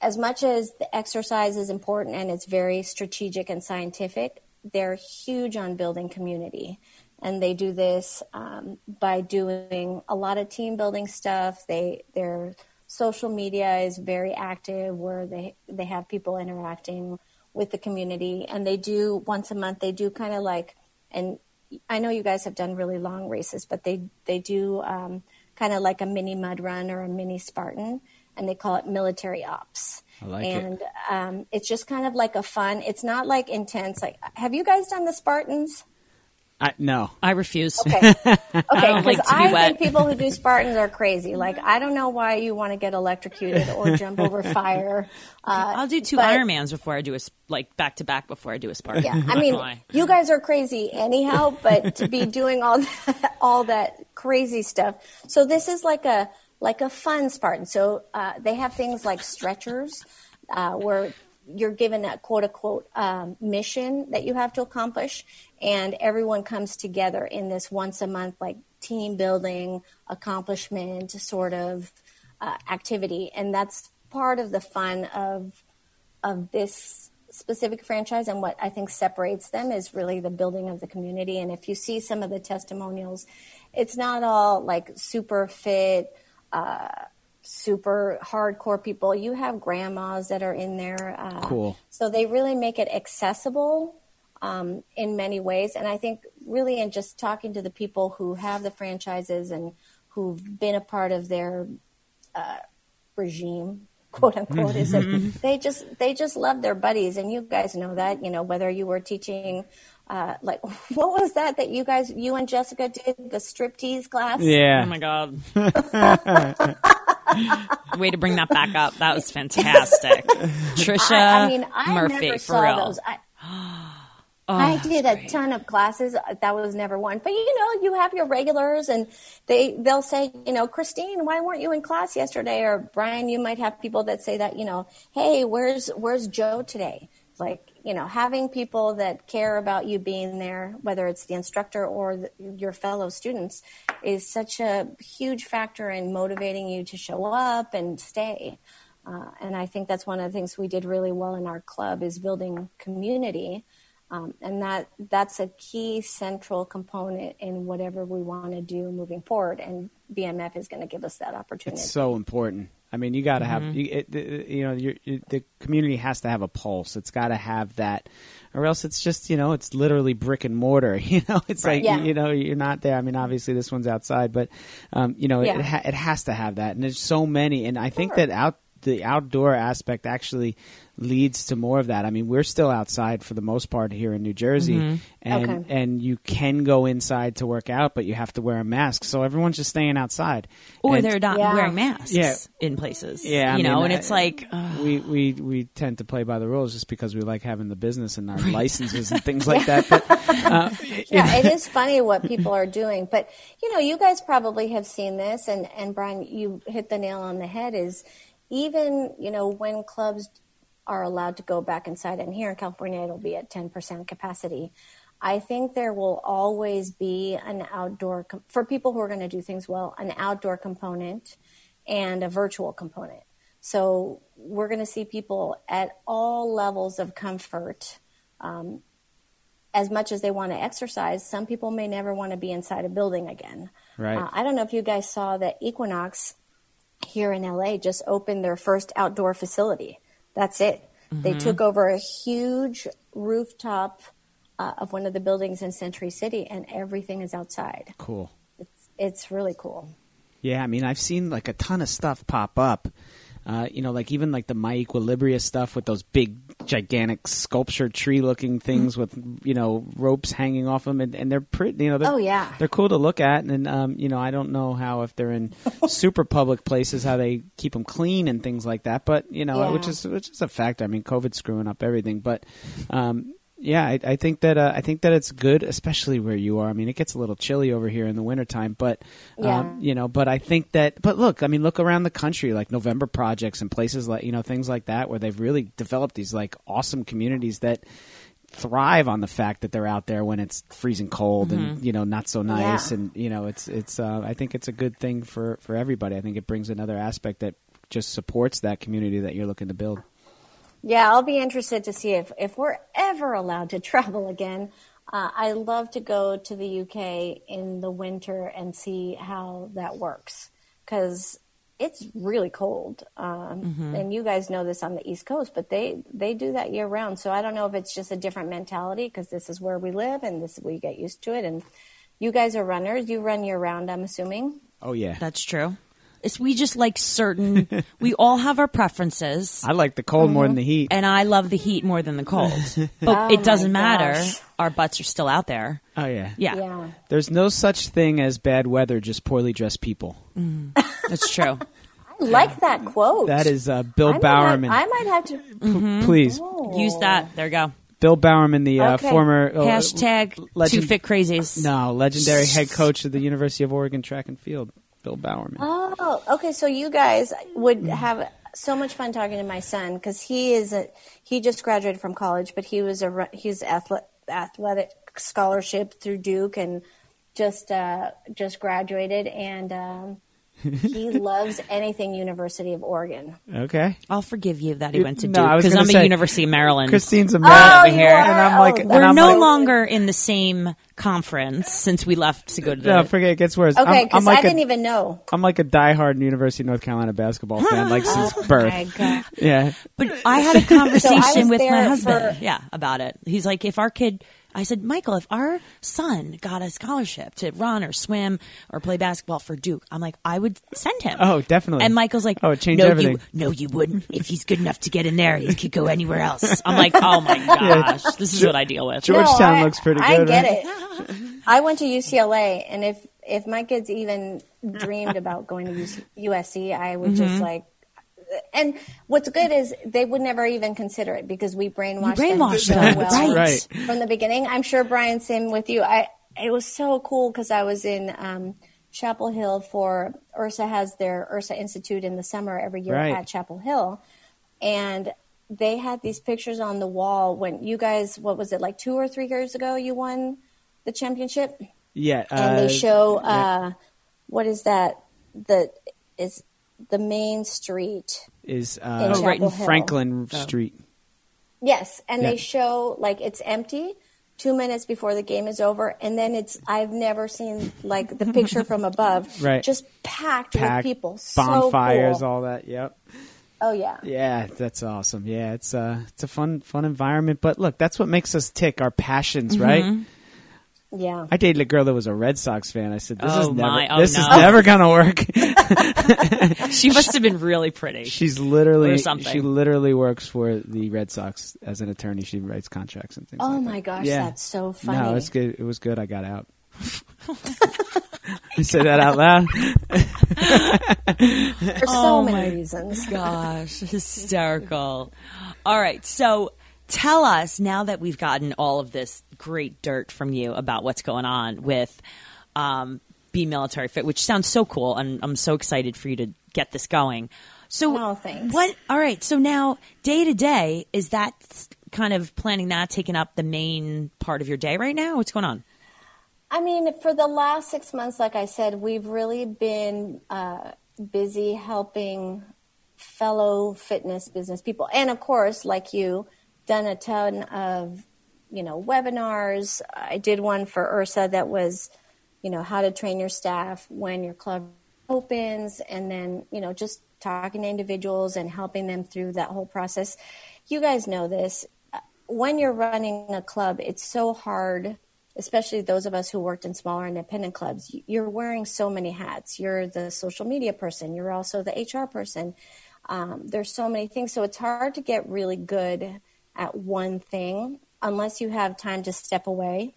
as much as the exercise is important and it's very strategic and scientific, they're huge on building community. And they do this um, by doing a lot of team building stuff. They their social media is very active, where they they have people interacting with the community, and they do once a month. They do kind of like, and I know you guys have done really long races, but they they do um, kind of like a mini mud run or a mini Spartan and they call it military ops. I like and it. um, it's just kind of like a fun. It's not like intense. Like, have you guys done the Spartans? I, no. I refuse. Okay, okay. don't like Because to be I, wet. think people who do Spartans are crazy. Like, I don't know why you want to get electrocuted or jump over fire. Uh, I'll do two but- Ironmans before I do a like back to back before I do a Spartan. Yeah, I mean, lie. you guys are crazy anyhow, but to be doing all that, all that crazy stuff. So this is like a like a fun Spartan. So uh, they have things like stretchers, uh, where you're given a quote unquote um, mission that you have to accomplish, and everyone comes together in this once a month like team building accomplishment sort of uh, activity, and that's part of the fun of of this specific franchise and what I think separates them is really the building of the community. And if you see some of the testimonials, it's not all like super fit, uh, super hardcore people. You have grandmas that are in there. Uh, Cool. So they really make it accessible um, in many ways. And I think really in just talking to the people who have the franchises and who've been a part of their uh, regime, quote unquote, is that they just they just love their buddies, and you guys know that. You know whether you were teaching. Uh, like what was that that you guys you and Jessica did the striptease class? Yeah. Oh my god. Way to bring that back up. That was fantastic. Trisha I, I mean, I Murphy never for saw real. those. I, I did a ton of classes. That was never one. But you know, you have your regulars, and they they'll say, you know, Christine, why weren't you in class yesterday? Or Brian, you might have people that say that, you know, hey, where's where's Joe today? Like you know, having people that care about you being there, whether it's the instructor or the, your fellow students, is such a huge factor in motivating you to show up and stay. Uh, and I think that's one of the things we did really well in our club is building community. Um, and that that's a key central component in whatever we want to do moving forward. And BMF is going to give us that opportunity. It's so important. I mean, you got to have you, it, it- you know your, the community has to have a pulse. It's got to have that, or else it's just you know it's literally brick and mortar. You know, it's like Yeah. you know you're not there. I mean, obviously this one's outside, but um, you know Yeah. it ha- it has to have that. And there's so many, and I think that out the outdoor aspect actually leads to more of that. I mean, we're still outside for the most part here in New Jersey, and Okay. and you can go inside to work out, but you have to wear a mask. So everyone's just staying outside. or And- they're not Yeah. wearing masks Yeah. in places. Yeah, I you know, mean, and I- it's like, ugh. we, we we tend to play by the rules just because we like having the business and our licenses and things like that. But uh, yeah, it is funny what people are doing. But you know, you guys probably have seen this, and and Brian, you hit the nail on the head. Is even you know when clubs are allowed to go back inside, and here in California it'll be at ten percent capacity. I think there will always be an outdoor com- for people who are going to do things well, an outdoor component and a virtual component. So we're going to see people at all levels of comfort as much as they want to exercise, some people may never want to be inside a building again. Right. Uh, I don't know if you guys saw that Equinox here in LA just opened their first outdoor facility. That's it. They took over a huge rooftop uh, of one of the buildings in Century City, and everything is outside. cool. It's it's really cool. Yeah, I mean, I've seen like a ton of stuff pop up. Uh, you know, like even like the My Equilibria stuff with those big, gigantic sculpture tree-looking things with you know ropes hanging off them, and, and they're pretty. You know, they're, Oh, yeah. they're cool to look at, and um, you know, I don't know how if they're in super public places how they keep them clean and things like that, but you know, Yeah. which is which is a fact. I mean, COVID's screwing up everything, but. Um, yeah, I, I think that uh, I think that it's good, especially where you are. I mean, it gets a little chilly over here in the wintertime, but Yeah. um, you know, but I think that. But look, I mean, look around the country, like November projects and places like you know things like that, where they've really developed these like awesome communities that thrive on the fact that they're out there when it's freezing cold and you know not so nice, Yeah. and you know it's it's. Uh, I think it's a good thing for for everybody. I think it brings another aspect that just supports that community that you're looking to build. Yeah, I'll be interested to see if, if we're ever allowed to travel again. Uh, I love to go to the UK in the winter and see how that works because it's really cold. Um, And you guys know this on the East Coast, but they, they do that year round. So I don't know if it's just a different mentality because this is where we live and this we get used to it. And you guys are runners. You run year round, I'm assuming. Oh yeah, that's true. It's, we just like certain. we all have our preferences. I like the cold more than the heat. and I love the heat more than the cold. But Oh it doesn't my matter. gosh. Our butts are still out there. Oh yeah, Yeah, Yeah. There's no such thing as bad weather, just poorly dressed people. that's true. I like that quote. That is uh, Bill I might, Bowerman. have, I might have to. Mm-hmm. Please, Use that. There you go. Bill Bowerman, the uh, Okay. former uh, Hashtag legend- two fit crazies. no legendary head coach of the University of Oregon track and field, Bowerman. Oh, okay. So you guys would have so much fun talking to my son because he is a he just graduated from college, but he was a he's athlete, athletic scholarship through Duke and just uh, just graduated and um, he loves anything University of Oregon. Okay. I'll forgive you that he went to no, Duke because I'm say, a University of Maryland. Christine's a Oh, man you here. are? And I'm like- Oh, We're I'm no like- longer in the same conference since we left to go to the. No, forget it gets worse. Okay, I'm, I'm because like I didn't a, even know. I'm like a diehard University of North Carolina basketball fan, like since oh birth. My God. Yeah. But I had a conversation was with my husband. for- yeah, about it. He's like, if our kid, I said, Michael, if our son got a scholarship to run or swim or play basketball for Duke, I'm like, I would send him. Oh, definitely. And Michael's like, Oh, it changed no, everything. You, no, you wouldn't. If he's good enough to get in there, he could go anywhere else. I'm like, oh my gosh, this is what I deal with. George- Georgetown I- looks pretty good. I get right? it. I went to UCLA, and if if my kids even dreamed about going to USC, I would Mm-hmm. just like. And what's good is they would never even consider it because we brainwashed, brainwashed them so well right. Right. from the beginning. I'm sure Brian, same with you. I it was so cool because I was in um, Chapel Hill for IHRSA has their IHRSA Institute in the summer every year Right. at Chapel Hill, and they had these pictures on the wall when you guys what was it like two or three years ago you won the championship Yeah. and uh, they show yeah. uh, what is that the is the main street is in uh, Chapel right in Hill. Franklin Street. Yes, and Yeah. they show like it's empty two minutes before the game is over, and then it's I've never seen like the picture from above, Right. Just packed, Packed, with people, so bonfires, cool. all that. Yep. Oh yeah, Yeah, that's awesome. Yeah, it's uh it's a fun fun environment. But look, that's what makes us tick, our passions, Mm-hmm. right? Yeah. I dated a girl that was a Red Sox fan. I said, "This Oh, is never my. Oh, this is never gonna work." She must have been really pretty. She's literally something. she literally works for the Red Sox as an attorney. She writes contracts and things. Oh like my that. gosh, Yeah. that's so funny. No, it's good. It was good. I got out. you say that out loud. For so Oh many my reasons. Gosh, hysterical. All right, so tell us now that we've gotten all of this great dirt from you about what's going on with um, Be Military Fit, which sounds so cool, and I'm so excited for you to get this going. So, Oh, thanks. what? All right, so now day to day is that kind of planning that taking up the main part of your day right now? What's going on? I mean, for the last six months, like I said, we've really been uh, busy helping fellow fitness business people, and of course, like you, done a ton of you know webinars. I did one for IHRSA that was, you know, how to train your staff when your club opens, and then you know just talking to individuals and helping them through that whole process. You guys know this. When you're running a club, it's so hard especially those of us who worked in smaller independent clubs, you're wearing so many hats. You're the social media person, you're also the HR person. Um, there's so many things. So it's hard to get really good at one thing unless you have time to step away.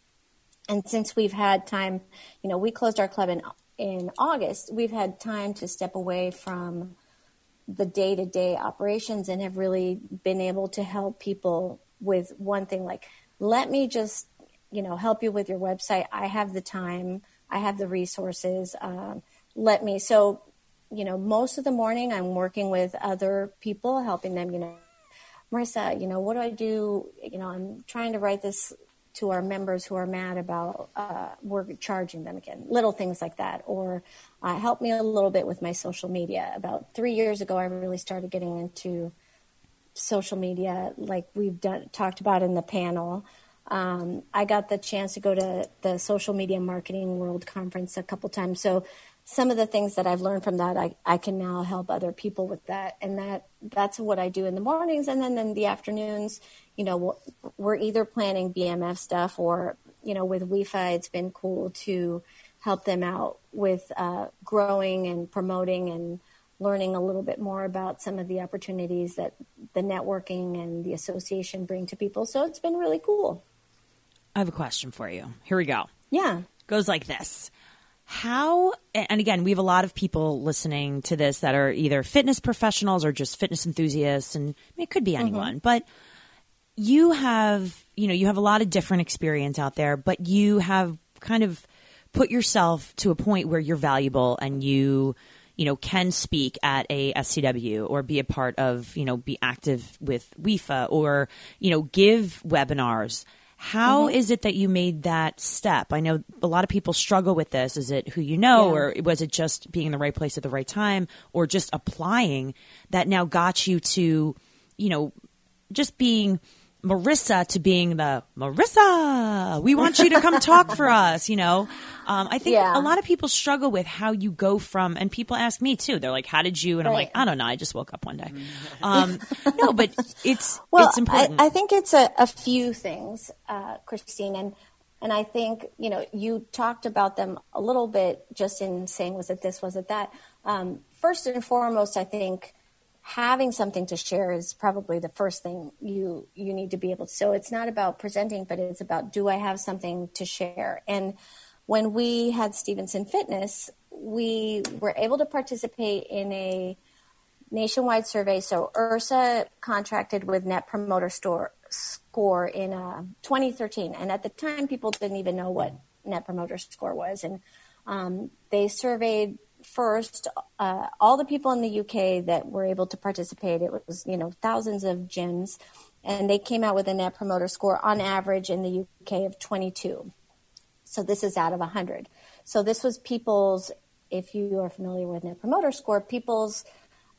And since we've had time, you know, we closed our club in in August, we've had time to step away from the day to day operations and have really been able to help people with one thing like, let me just you know help you with your website. I have the time. I have the resources. Um, let me so you know most of the morning i'm working with other people helping them you know marissa you know what do i do? You know i'm trying to write this to our members who are mad about uh, we're charging them again little things like that. Or uh, help me a little bit with my social media. About three years ago i really started getting into social media like we've done talked about in the panel. Um, I got the chance to go to the Social Media Marketing World Conference a couple times. So some of the things that I've learned from that, I, I can now help other people with that. And that that's what I do in the mornings. And then in the afternoons, you know, we're either planning BMF stuff or, you know, with WIFA, it's been cool to help them out with uh, growing and promoting and learning a little bit more about some of the opportunities that the networking and the association bring to people. So it's been really cool. I have a question for you. Here we go. Yeah. Goes like this. How, and again, we have a lot of people listening to this that are either fitness professionals or just fitness enthusiasts, and I mean, it could be mm-hmm. anyone, but you have, you know, you have a lot of different experience out there, but you have kind of put yourself to a point where you're valuable and you, you know, can speak at a SCW or be a part of, you know, be active with WIFA or, you know, give webinars How mm-hmm. is it that you made that step? I know a lot of people struggle with this. Is it who you know, Yeah. or was it just being in the right place at the right time, or just applying that now got you to, you know, just being Marissa to being the Marissa. We want you to come talk for us. You know, um, I think Yeah. a lot of people struggle with how you go from, and people ask me too. They're like, "How did you?" And I'm like, "I don't know. I just woke up one day." Um, no, but it's Well, it's important. I, I think it's a, a few things, uh, Christine, and and I think you know you talked about them a little bit just in saying was it this, was it that. Um, first and foremost, I think having something to share is probably the first thing you you need to be able to. So it's not about presenting, but it's about do I have something to share? And when we had Stevenson Fitness, we were able to participate in a nationwide survey. So IHRSA contracted with Net Promoter Store Score in uh, 2013, and at the time, people didn't even know what Net Promoter Score was, and um, they surveyed first uh, all the people in the UK that were able to participate. It was you know thousands of gyms, and they came out with a Net Promoter Score on average in the UK of 22. So this is out of 100. So this was people's, if you are familiar with Net Promoter Score, people's,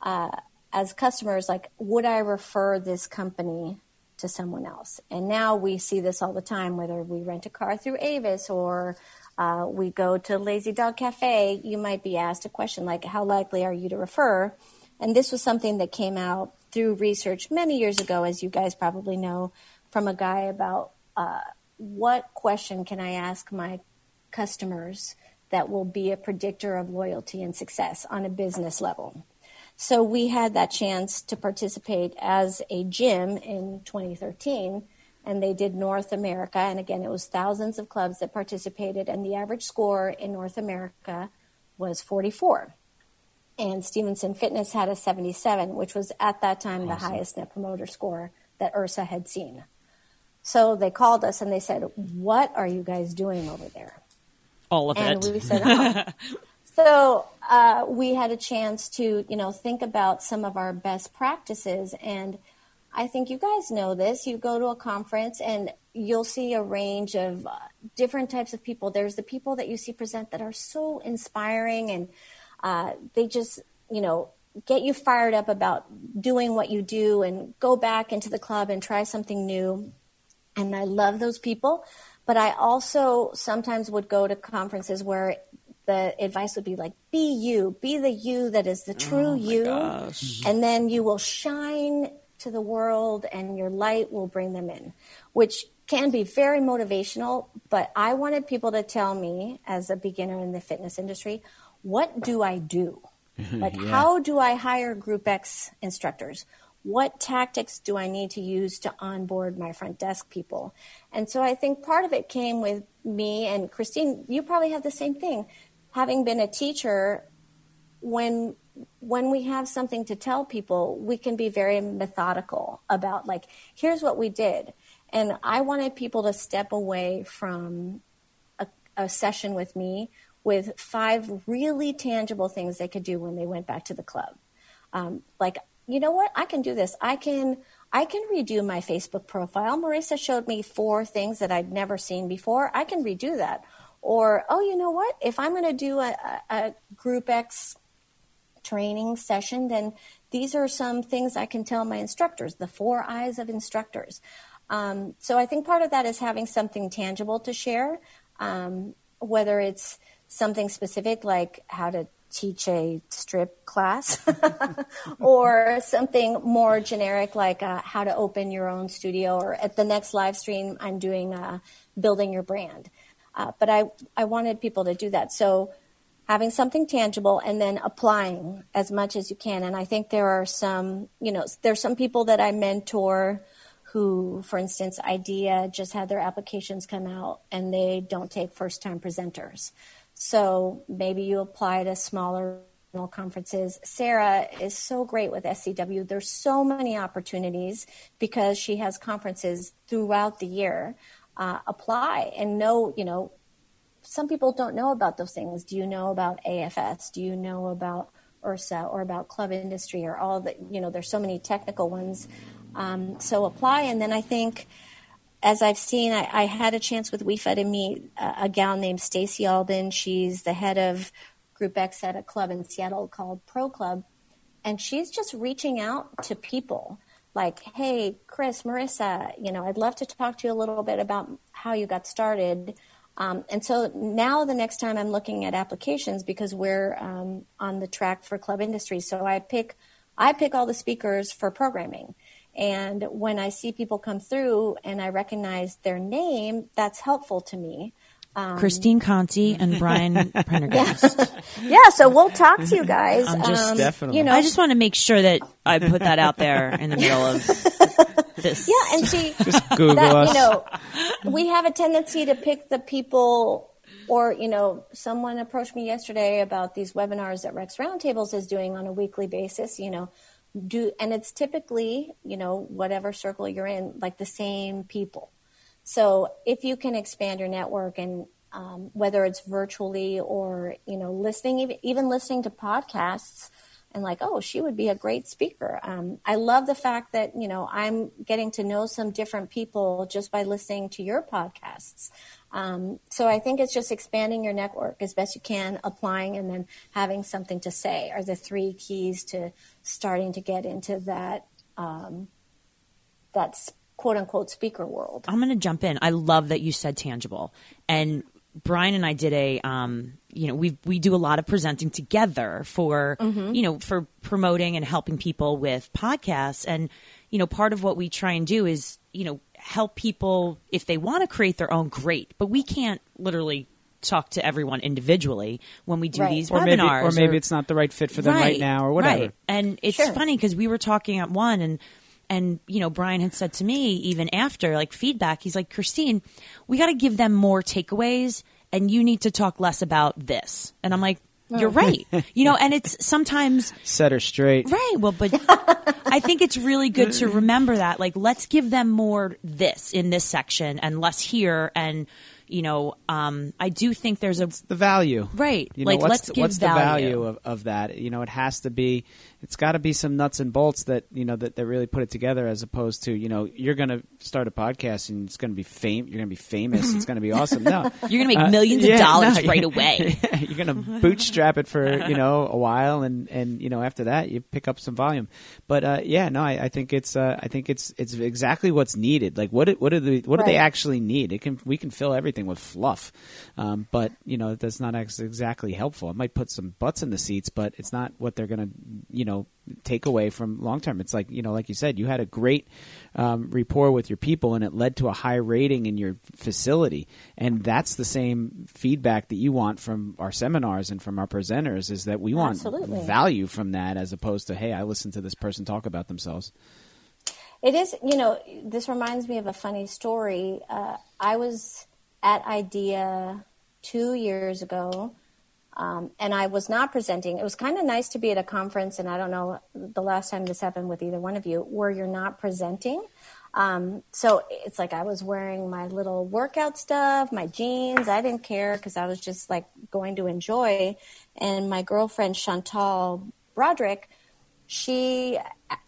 uh, as customers, like, would I refer this company to someone else? And now we see this all the time, whether we rent a car through Avis or uh, we go to Lazy Dog Cafe, you might be asked a question like, how likely are you to refer? And this was something that came out through research many years ago, as you guys probably know, from a guy about uh, what question can I ask my customers that will be a predictor of loyalty and success on a business level. So we had that chance to participate as a gym in 2013, and they did North America. And again, it was thousands of clubs that participated, and the average score in North America was 44. And Stevenson Fitness had a 77, which was at that time the highest net promoter score that IHRSA had seen. So they called us and they said, What are you guys doing over there? All of and it. we said, oh. so uh, we had a chance to, you know, think about some of our best practices. And I think you guys know this. You go to a conference and you'll see a range of uh, different types of people. There's the people that you see present that are so inspiring and uh, they just, you know, get you fired up about doing what you do and go back into the club and try something new and I love those people. But I also sometimes would go to conferences where the advice would be like, be you, be the you that is the true you. And then you will shine to the world and your light will bring them in, which can be very motivational. But I wanted people to tell me, as a beginner in the fitness industry, what do I do? Like, how do I hire Group X instructors? What tactics do I need to use to onboard my front desk people? And so I think part of it came with me and Christine. You probably have the same thing. Having been a teacher, when when we have something to tell people, we can be very methodical about like, here's what we did. And I wanted people to step away from a, a session with me with five really tangible things they could do when they went back to the club. Um, like, you know what? I can do this. I can I can redo my Facebook profile. Marissa showed me four things that I'd never seen before. I can redo that. Or, oh, you know what? If I'm going to do a, a, a Group X training session, then these are some things I can tell my instructors, the four eyes of instructors. Um, so I think part of that is having something tangible to share, um, whether it's something specific like how to teach a strip class or something more generic like uh, how to open your own studio or at the next live stream i'm doing uh, building your brand uh, but I, I wanted people to do that so having something tangible and then applying as much as you can and i think there are some you know there's some people that i mentor who for instance IDEA just had their applications come out and they don't take first time presenters so maybe you apply to smaller conferences. Sarah is so great with SCW. There's so many opportunities because she has conferences throughout the year. Uh, apply and know, you know, some people don't know about those things. Do you know about AFS? Do you know about IHRSA or about club industry or all the, you know, there's so many technical ones. Um, so apply. And then I think as I've seen, I, I, had a chance with WIFA to meet a, a gal named Stacy Alden. She's the head of Group X at a club in Seattle called Pro Club. And she's just reaching out to people like, hey, Chris, Marissa, you know, I'd love to talk to you a little bit about how you got started. Um, and so now the next time I'm looking at applications because we're um, on the track for club industry. So I pick, I pick all the speakers for programming. And when I see people come through and I recognize their name, that's helpful to me. Um, Christine Conti and Brian Prendergast. Yeah. yeah, so we'll talk to you guys. I'm just um, definitely. You know, I just want to make sure that I put that out there in the middle of this. Yeah, and see, just Google that, us. You know, we have a tendency to pick the people. Or, you know, someone approached me yesterday about these webinars that Rex Roundtables is doing on a weekly basis, you know, do, and it's typically, you know, whatever circle you're in, like the same people so if you can expand your network and um, whether it's virtually or you know listening, even listening to podcasts, and like, oh, she would be a great speaker. Um, I love the fact that you know I'm getting to know some different people just by listening to your podcasts. Um, so I think it's just expanding your network as best you can, applying, and then having something to say are the three keys to starting to get into that um, that quote unquote speaker world. I'm going to jump in. I love that you said tangible. And Brian and I did a, um, you know, we we do a lot of presenting together for, mm-hmm. you know, for promoting and helping people with podcasts. And, you know, part of what we try and do is, you know, help people if they want to create their own, great. But we can't literally talk to everyone individually when we do right. these or webinars. Maybe, or maybe or, it's not the right fit for them right, right now or whatever. Right. And it's sure. funny because we were talking at one and and you know brian had said to me even after like feedback he's like christine we got to give them more takeaways and you need to talk less about this and i'm like you're oh. right you know and it's sometimes set her straight right well but i think it's really good to remember that like let's give them more this in this section and less here and you know, um, I do think there's a it's the value, right? You know, like what's let's the, give what's value. the value of, of that? You know, it has to be it's got to be some nuts and bolts that you know that, that really put it together as opposed to you know you're going to start a podcast and it's going to be fame you're going to be famous it's going to be awesome. No. You're going to make uh, millions yeah, of dollars no, right away. You're going to bootstrap it for you know a while and and you know after that you pick up some volume. But uh, yeah no I, I think it's uh, I think it's it's exactly what's needed. Like what what do the what right. do they actually need? It can we can fill everything with fluff. Um, but you know that's not exactly helpful. It might put some butts in the seats but it's not what they're going to you know take away from long term. It's like you know, like you said, you had a great um, rapport with your people, and it led to a high rating in your facility. And that's the same feedback that you want from our seminars and from our presenters. Is that we want Absolutely. value from that, as opposed to hey, I listened to this person talk about themselves. It is, you know, this reminds me of a funny story. Uh, I was at IDEA two years ago um, and I was not presenting. It was kind of nice to be at a conference, and I don't know the last time this happened with either one of you, where you're not presenting. Um, so it's like I was wearing my little workout stuff, my jeans. I didn't care because I was just like going to enjoy. And my girlfriend Chantal Broderick, she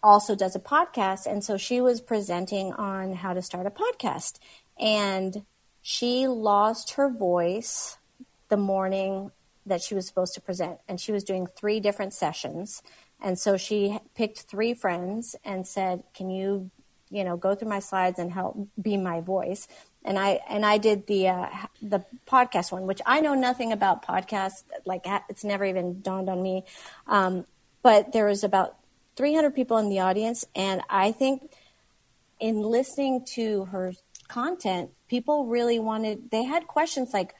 also does a podcast, and so she was presenting on how to start a podcast, and she lost her voice the morning that she was supposed to present, and she was doing three different sessions. And so she picked three friends and said, "Can you, you know, go through my slides and help be my voice?" And I and I did the uh, the podcast one, which I know nothing about podcasts. Like it's never even dawned on me. Um, but there was about 300 people in the audience, and I think in listening to her content, people really wanted. They had questions like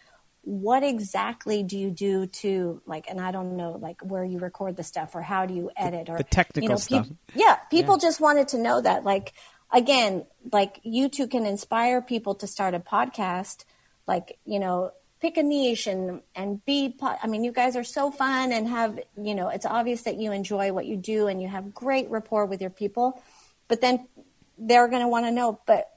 what exactly do you do to like and i don't know like where you record the stuff or how do you edit or the technical you know, stuff yeah people yeah. just wanted to know that like again like you two can inspire people to start a podcast like you know pick a niche and and be i mean you guys are so fun and have you know it's obvious that you enjoy what you do and you have great rapport with your people but then they're going to want to know but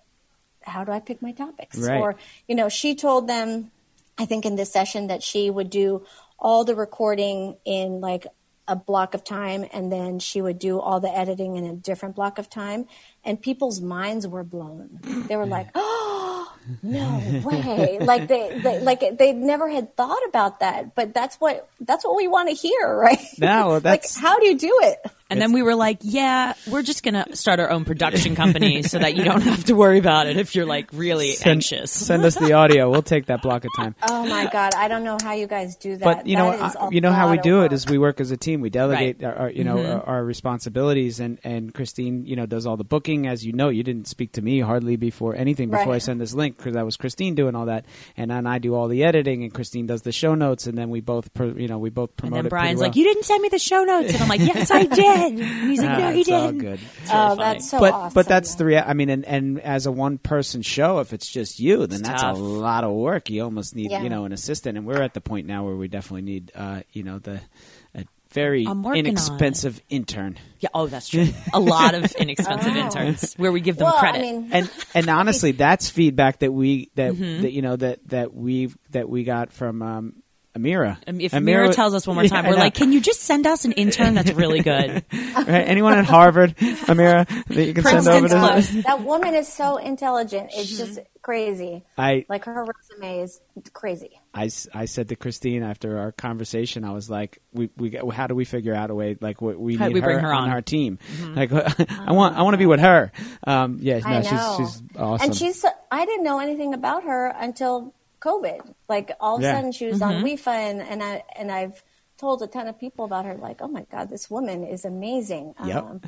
how do i pick my topics right. or you know she told them I think in this session that she would do all the recording in like a block of time and then she would do all the editing in a different block of time and people's minds were blown they were like oh no way like they, they like they never had thought about that but that's what that's what we want to hear right No, that's- like how do you do it And then we were like, yeah, we're just going to start our own production company so that you don't have to worry about it if you're like really Send, anxious. send us the audio. We'll take that block of time. oh my god i don't know how you guys do that but you know, That is I- a you know how we do it work. is we work as a team. We delegate Right. our, our, you know, mm-hmm. our, our responsibilities, and and Christine, you know, does all the booking. As you know, you didn't speak to me hardly before anything before Right. I send this link because that was Christine doing all that, and then I do all the editing, and Christine does the show notes, and then we both, pro, you know, we both And promote then it Brian's well. like, you didn't send me the show notes. And I'm like, yes, I did. And he's like, Ah, no, he it's didn't. good. It's really oh funny. that's so but awesome but that's the rea- I mean, and, and as a one person show, if it's just you, then It's that's tough. a lot of work. You almost need Yeah. you know an assistant, and we're at the point now where we definitely need uh, you know the a very I'm working on it. inexpensive intern. Yeah, oh, that's true. A lot of inexpensive Oh. interns where we give them well credit. i mean And and honestly, that's feedback that we that Mm-hmm. that you know that that we that we got from. Um, Amira. If Amira tells us one more time, Yeah, we're like, can you just send us an intern that's really good? Right? anyone at Harvard, Amira, that you can send over to. close. that woman is so intelligent it's just crazy I like her resume is crazy I, s- I said to Christine after our conversation, I was like, we, we how do we figure out a way like we, we need we bring her on on? our team? Like I want I want to be with her. Um, yeah, no, I know. she's she's awesome. And she's I didn't know anything about her until COVID. Like all of Yeah. a sudden she was on WIFA and, and I and I've told a ton of people about her like, "Oh my god, this woman is amazing." Um,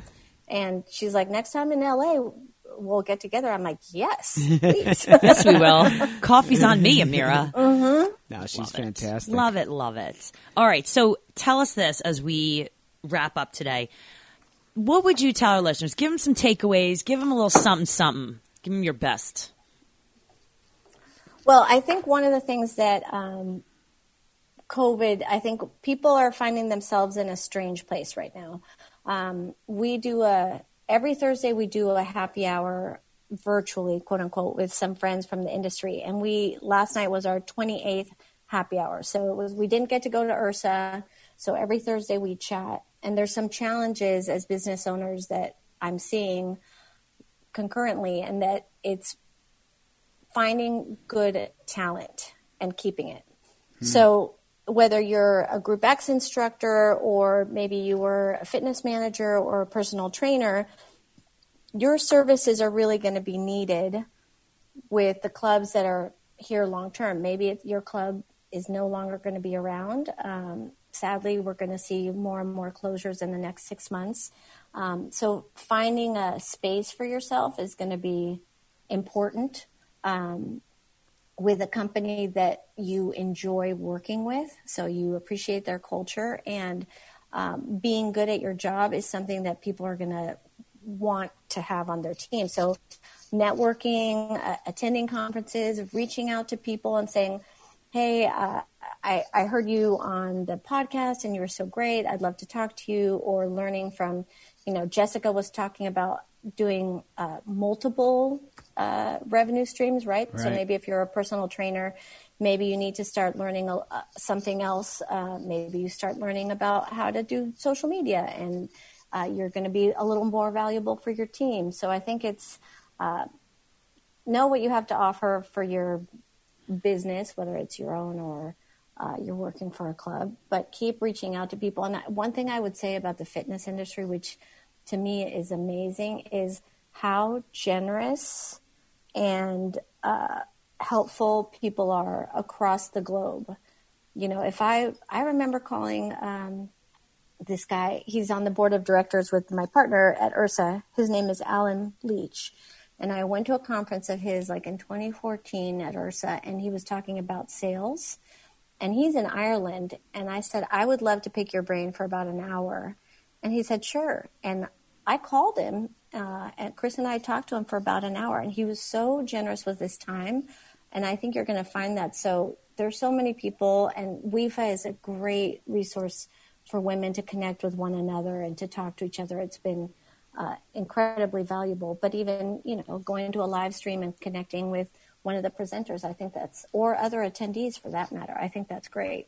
and she's like, "Next time in LA, we'll get together." I'm like, "Yes, yes, we will. Coffee's on me, Amira. no, she's fantastic. Love it, love it. All right, so tell us this as we wrap up today. What would you tell our listeners? Give them some takeaways. Give them a little something, something. Give them your best. Well, I think one of the things that um, COVID, I think people are finding themselves in a strange place right now. Um, we do a every Thursday we do a happy hour virtually, quote unquote, with some friends from the industry, and we last night was our 28th happy hour. So it was we didn't get to go to IHRSA, so every Thursday we chat, and there's some challenges as business owners that I'm seeing concurrently, and that it's finding good talent and keeping it. Hmm. So whether you're a group X instructor or maybe you were a fitness manager or a personal trainer, your services are really going to be needed with the clubs that are here long term. Maybe your club is no longer going to be around. Um, sadly, we're going to see more and more closures in the next six months. Um, so finding a space for yourself is going to be important um, with a company that you enjoy working with, so you appreciate their culture, and um, being good at your job is something that people are going to want to have on their team. So, networking, uh, attending conferences, reaching out to people and saying, Hey, uh, I, I heard you on the podcast and you were so great. I'd love to talk to you, or learning from, you know, Jessica was talking about doing uh, multiple uh, revenue streams, right? So maybe if you're a personal trainer, maybe you need to start learning uh, something else. Uh, maybe you start learning about how to do social media, and uh, you're going to be a little more valuable for your team. So I think it's uh, know what you have to offer for your business, whether it's your own or uh, you're working for a club, but keep reaching out to people. And one thing I would say about the fitness industry, which to me is amazing, is how generous and uh, helpful people are across the globe. You know, if I I remember calling um, this guy, he's on the board of directors with my partner at IHRSA. His name is Alan Leach. And I went to a conference of his like in 2014 at IHRSA, and he was talking about sales. And he's in Ireland. And I said, I would love to pick your brain for about an hour. And he said, sure. And I called him, uh, and Chris and I talked to him for about an hour. And he was so generous with his time. And I think you're going to find that. So there's so many people, and WIFA is a great resource for women to connect with one another and to talk to each other. It's been uh, incredibly valuable. But even you know, going to a live stream and connecting with one of the presenters, I think that's or other attendees for that matter. I think that's great.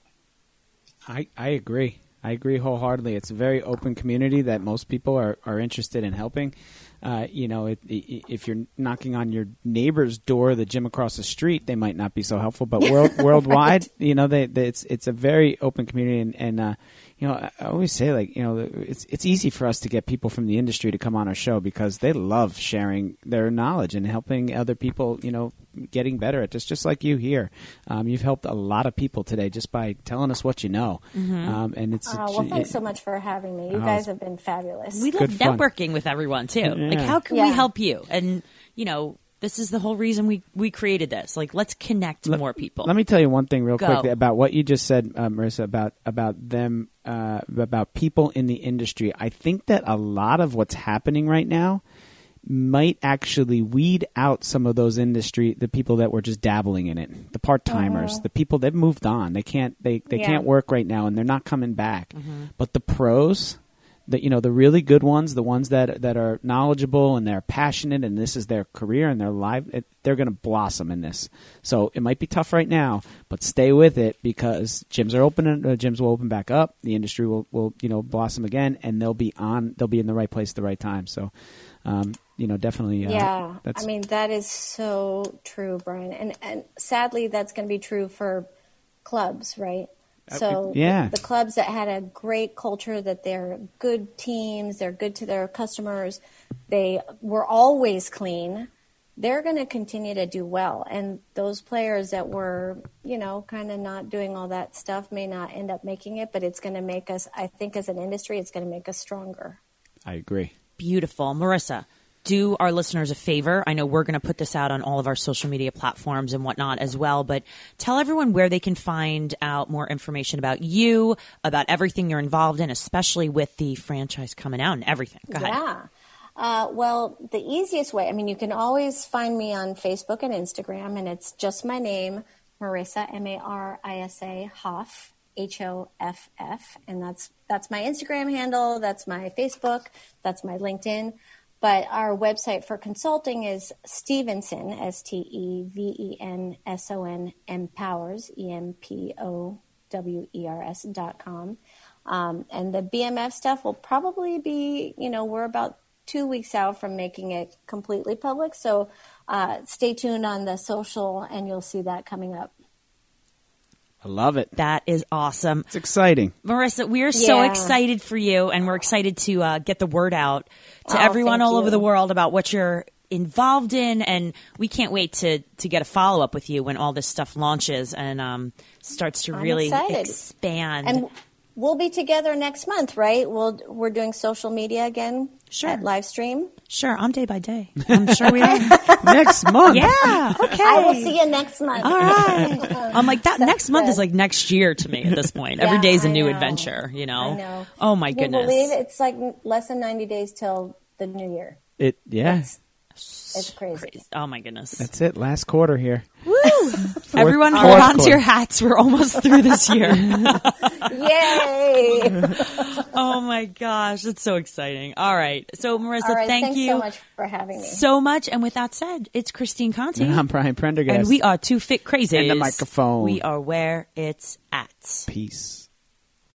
I, I agree. I agree wholeheartedly. It's a very open community that most people are, are interested in helping. Uh, you know, it, it, if you're knocking on your neighbor's door, the gym across the street, they might not be so helpful. But world, worldwide, you know, they, they, it's it's a very open community, and, and uh, you know, I always say like, you know, it's it's easy for us to get people from the industry to come on our show because they love sharing their knowledge and helping other people, you know, getting better at this. Just like you here, um, you've helped a lot of people today just by telling us what you know. Um, and it's Oh, well, thanks so much for having me. You Oh, guys have been fabulous. We love Good fun. networking with everyone too. Like, how can we help you? And you know, this is the whole reason we we created this. Like, let's connect Let- more people. Let me tell you one thing real Go. quickly about what you just said, uh, Marissa, about about them, uh, about people in the industry. I think that a lot of what's happening right now might actually weed out some of those industry, the people that were just dabbling in it, the part timers, the people they've moved on. They can't they they Yeah. can't work right now, and they're not coming back. But the pros. The, you know the really good ones, the ones that that are knowledgeable and they're passionate, and this is their career and their life. It, they're going to blossom in this. So it might be tough right now, but stay with it because gyms are open. Uh, gyms will open back up. The industry will, will you know blossom again, and they'll be on. They'll be in the right place at the right time. So, um, you know, definitely. Uh, yeah, I mean that is so true, Brian, and and sadly that's going to be true for clubs, right? So yeah. the, the clubs that had a great culture, that they're good teams, they're good to their customers, they were always clean. They're going to continue to do well, and those players that were, you know, kind of not doing all that stuff may not end up making it, but it's going to make us. I think as an industry, it's going to make us stronger. I agree. Beautiful, Marisa. Do our listeners a favor. I know we're going to put this out on all of our social media platforms and whatnot as well, but tell everyone where they can find out more information about you, about everything you're involved in, especially with the franchise coming out and everything. Go ahead. Yeah. Uh, well, the easiest way, I mean, you can always find me on Facebook and Instagram, and it's just my name, Marisa, M A R I S A, Hoff, H O F F. And that's, that's my Instagram handle, that's my Facebook, that's my LinkedIn. But our website for consulting is Stevenson, S T E V E N S O N, Empowers, E M P O W E R S dot com. Um, and the BMF stuff will probably be, you know, we're about two weeks out from making it completely public. So uh, stay tuned on the social and you'll see that coming up. I love it. That is awesome. It's exciting. Marisa, we are so excited for you, and we're excited to uh, get the word out to Oh, everyone thank all over the world about what you're involved in, and we can't wait to to get a follow up with you when all this stuff launches and um, starts to I'm really excited. expand. And we'll be together next month, right? We'll, we're doing social media again Sure. at live stream. Sure, I'm day by day. I'm sure we are. Next month. yeah. Okay. I will see you next month. All right. I'm like that. next month is like next year to me at this point. Every Yeah, day's a I new know. adventure. You know. I know. Oh my Can you goodness. believe it's like less than 90 days till the new year. It. Yeah. It's, it's crazy. Crazy. Oh my goodness. That's it. Last quarter here. Everyone fourth hold on to your hats. We're almost through this year. Yay! oh my gosh, it's so exciting. All right. So Marisa, All right, thank thanks you so much for having me. so much. And with that said, it's Christine Conti. I'm Brian Prendergast. and we are two fit crazy. And the microphone. We are where it's at. Peace.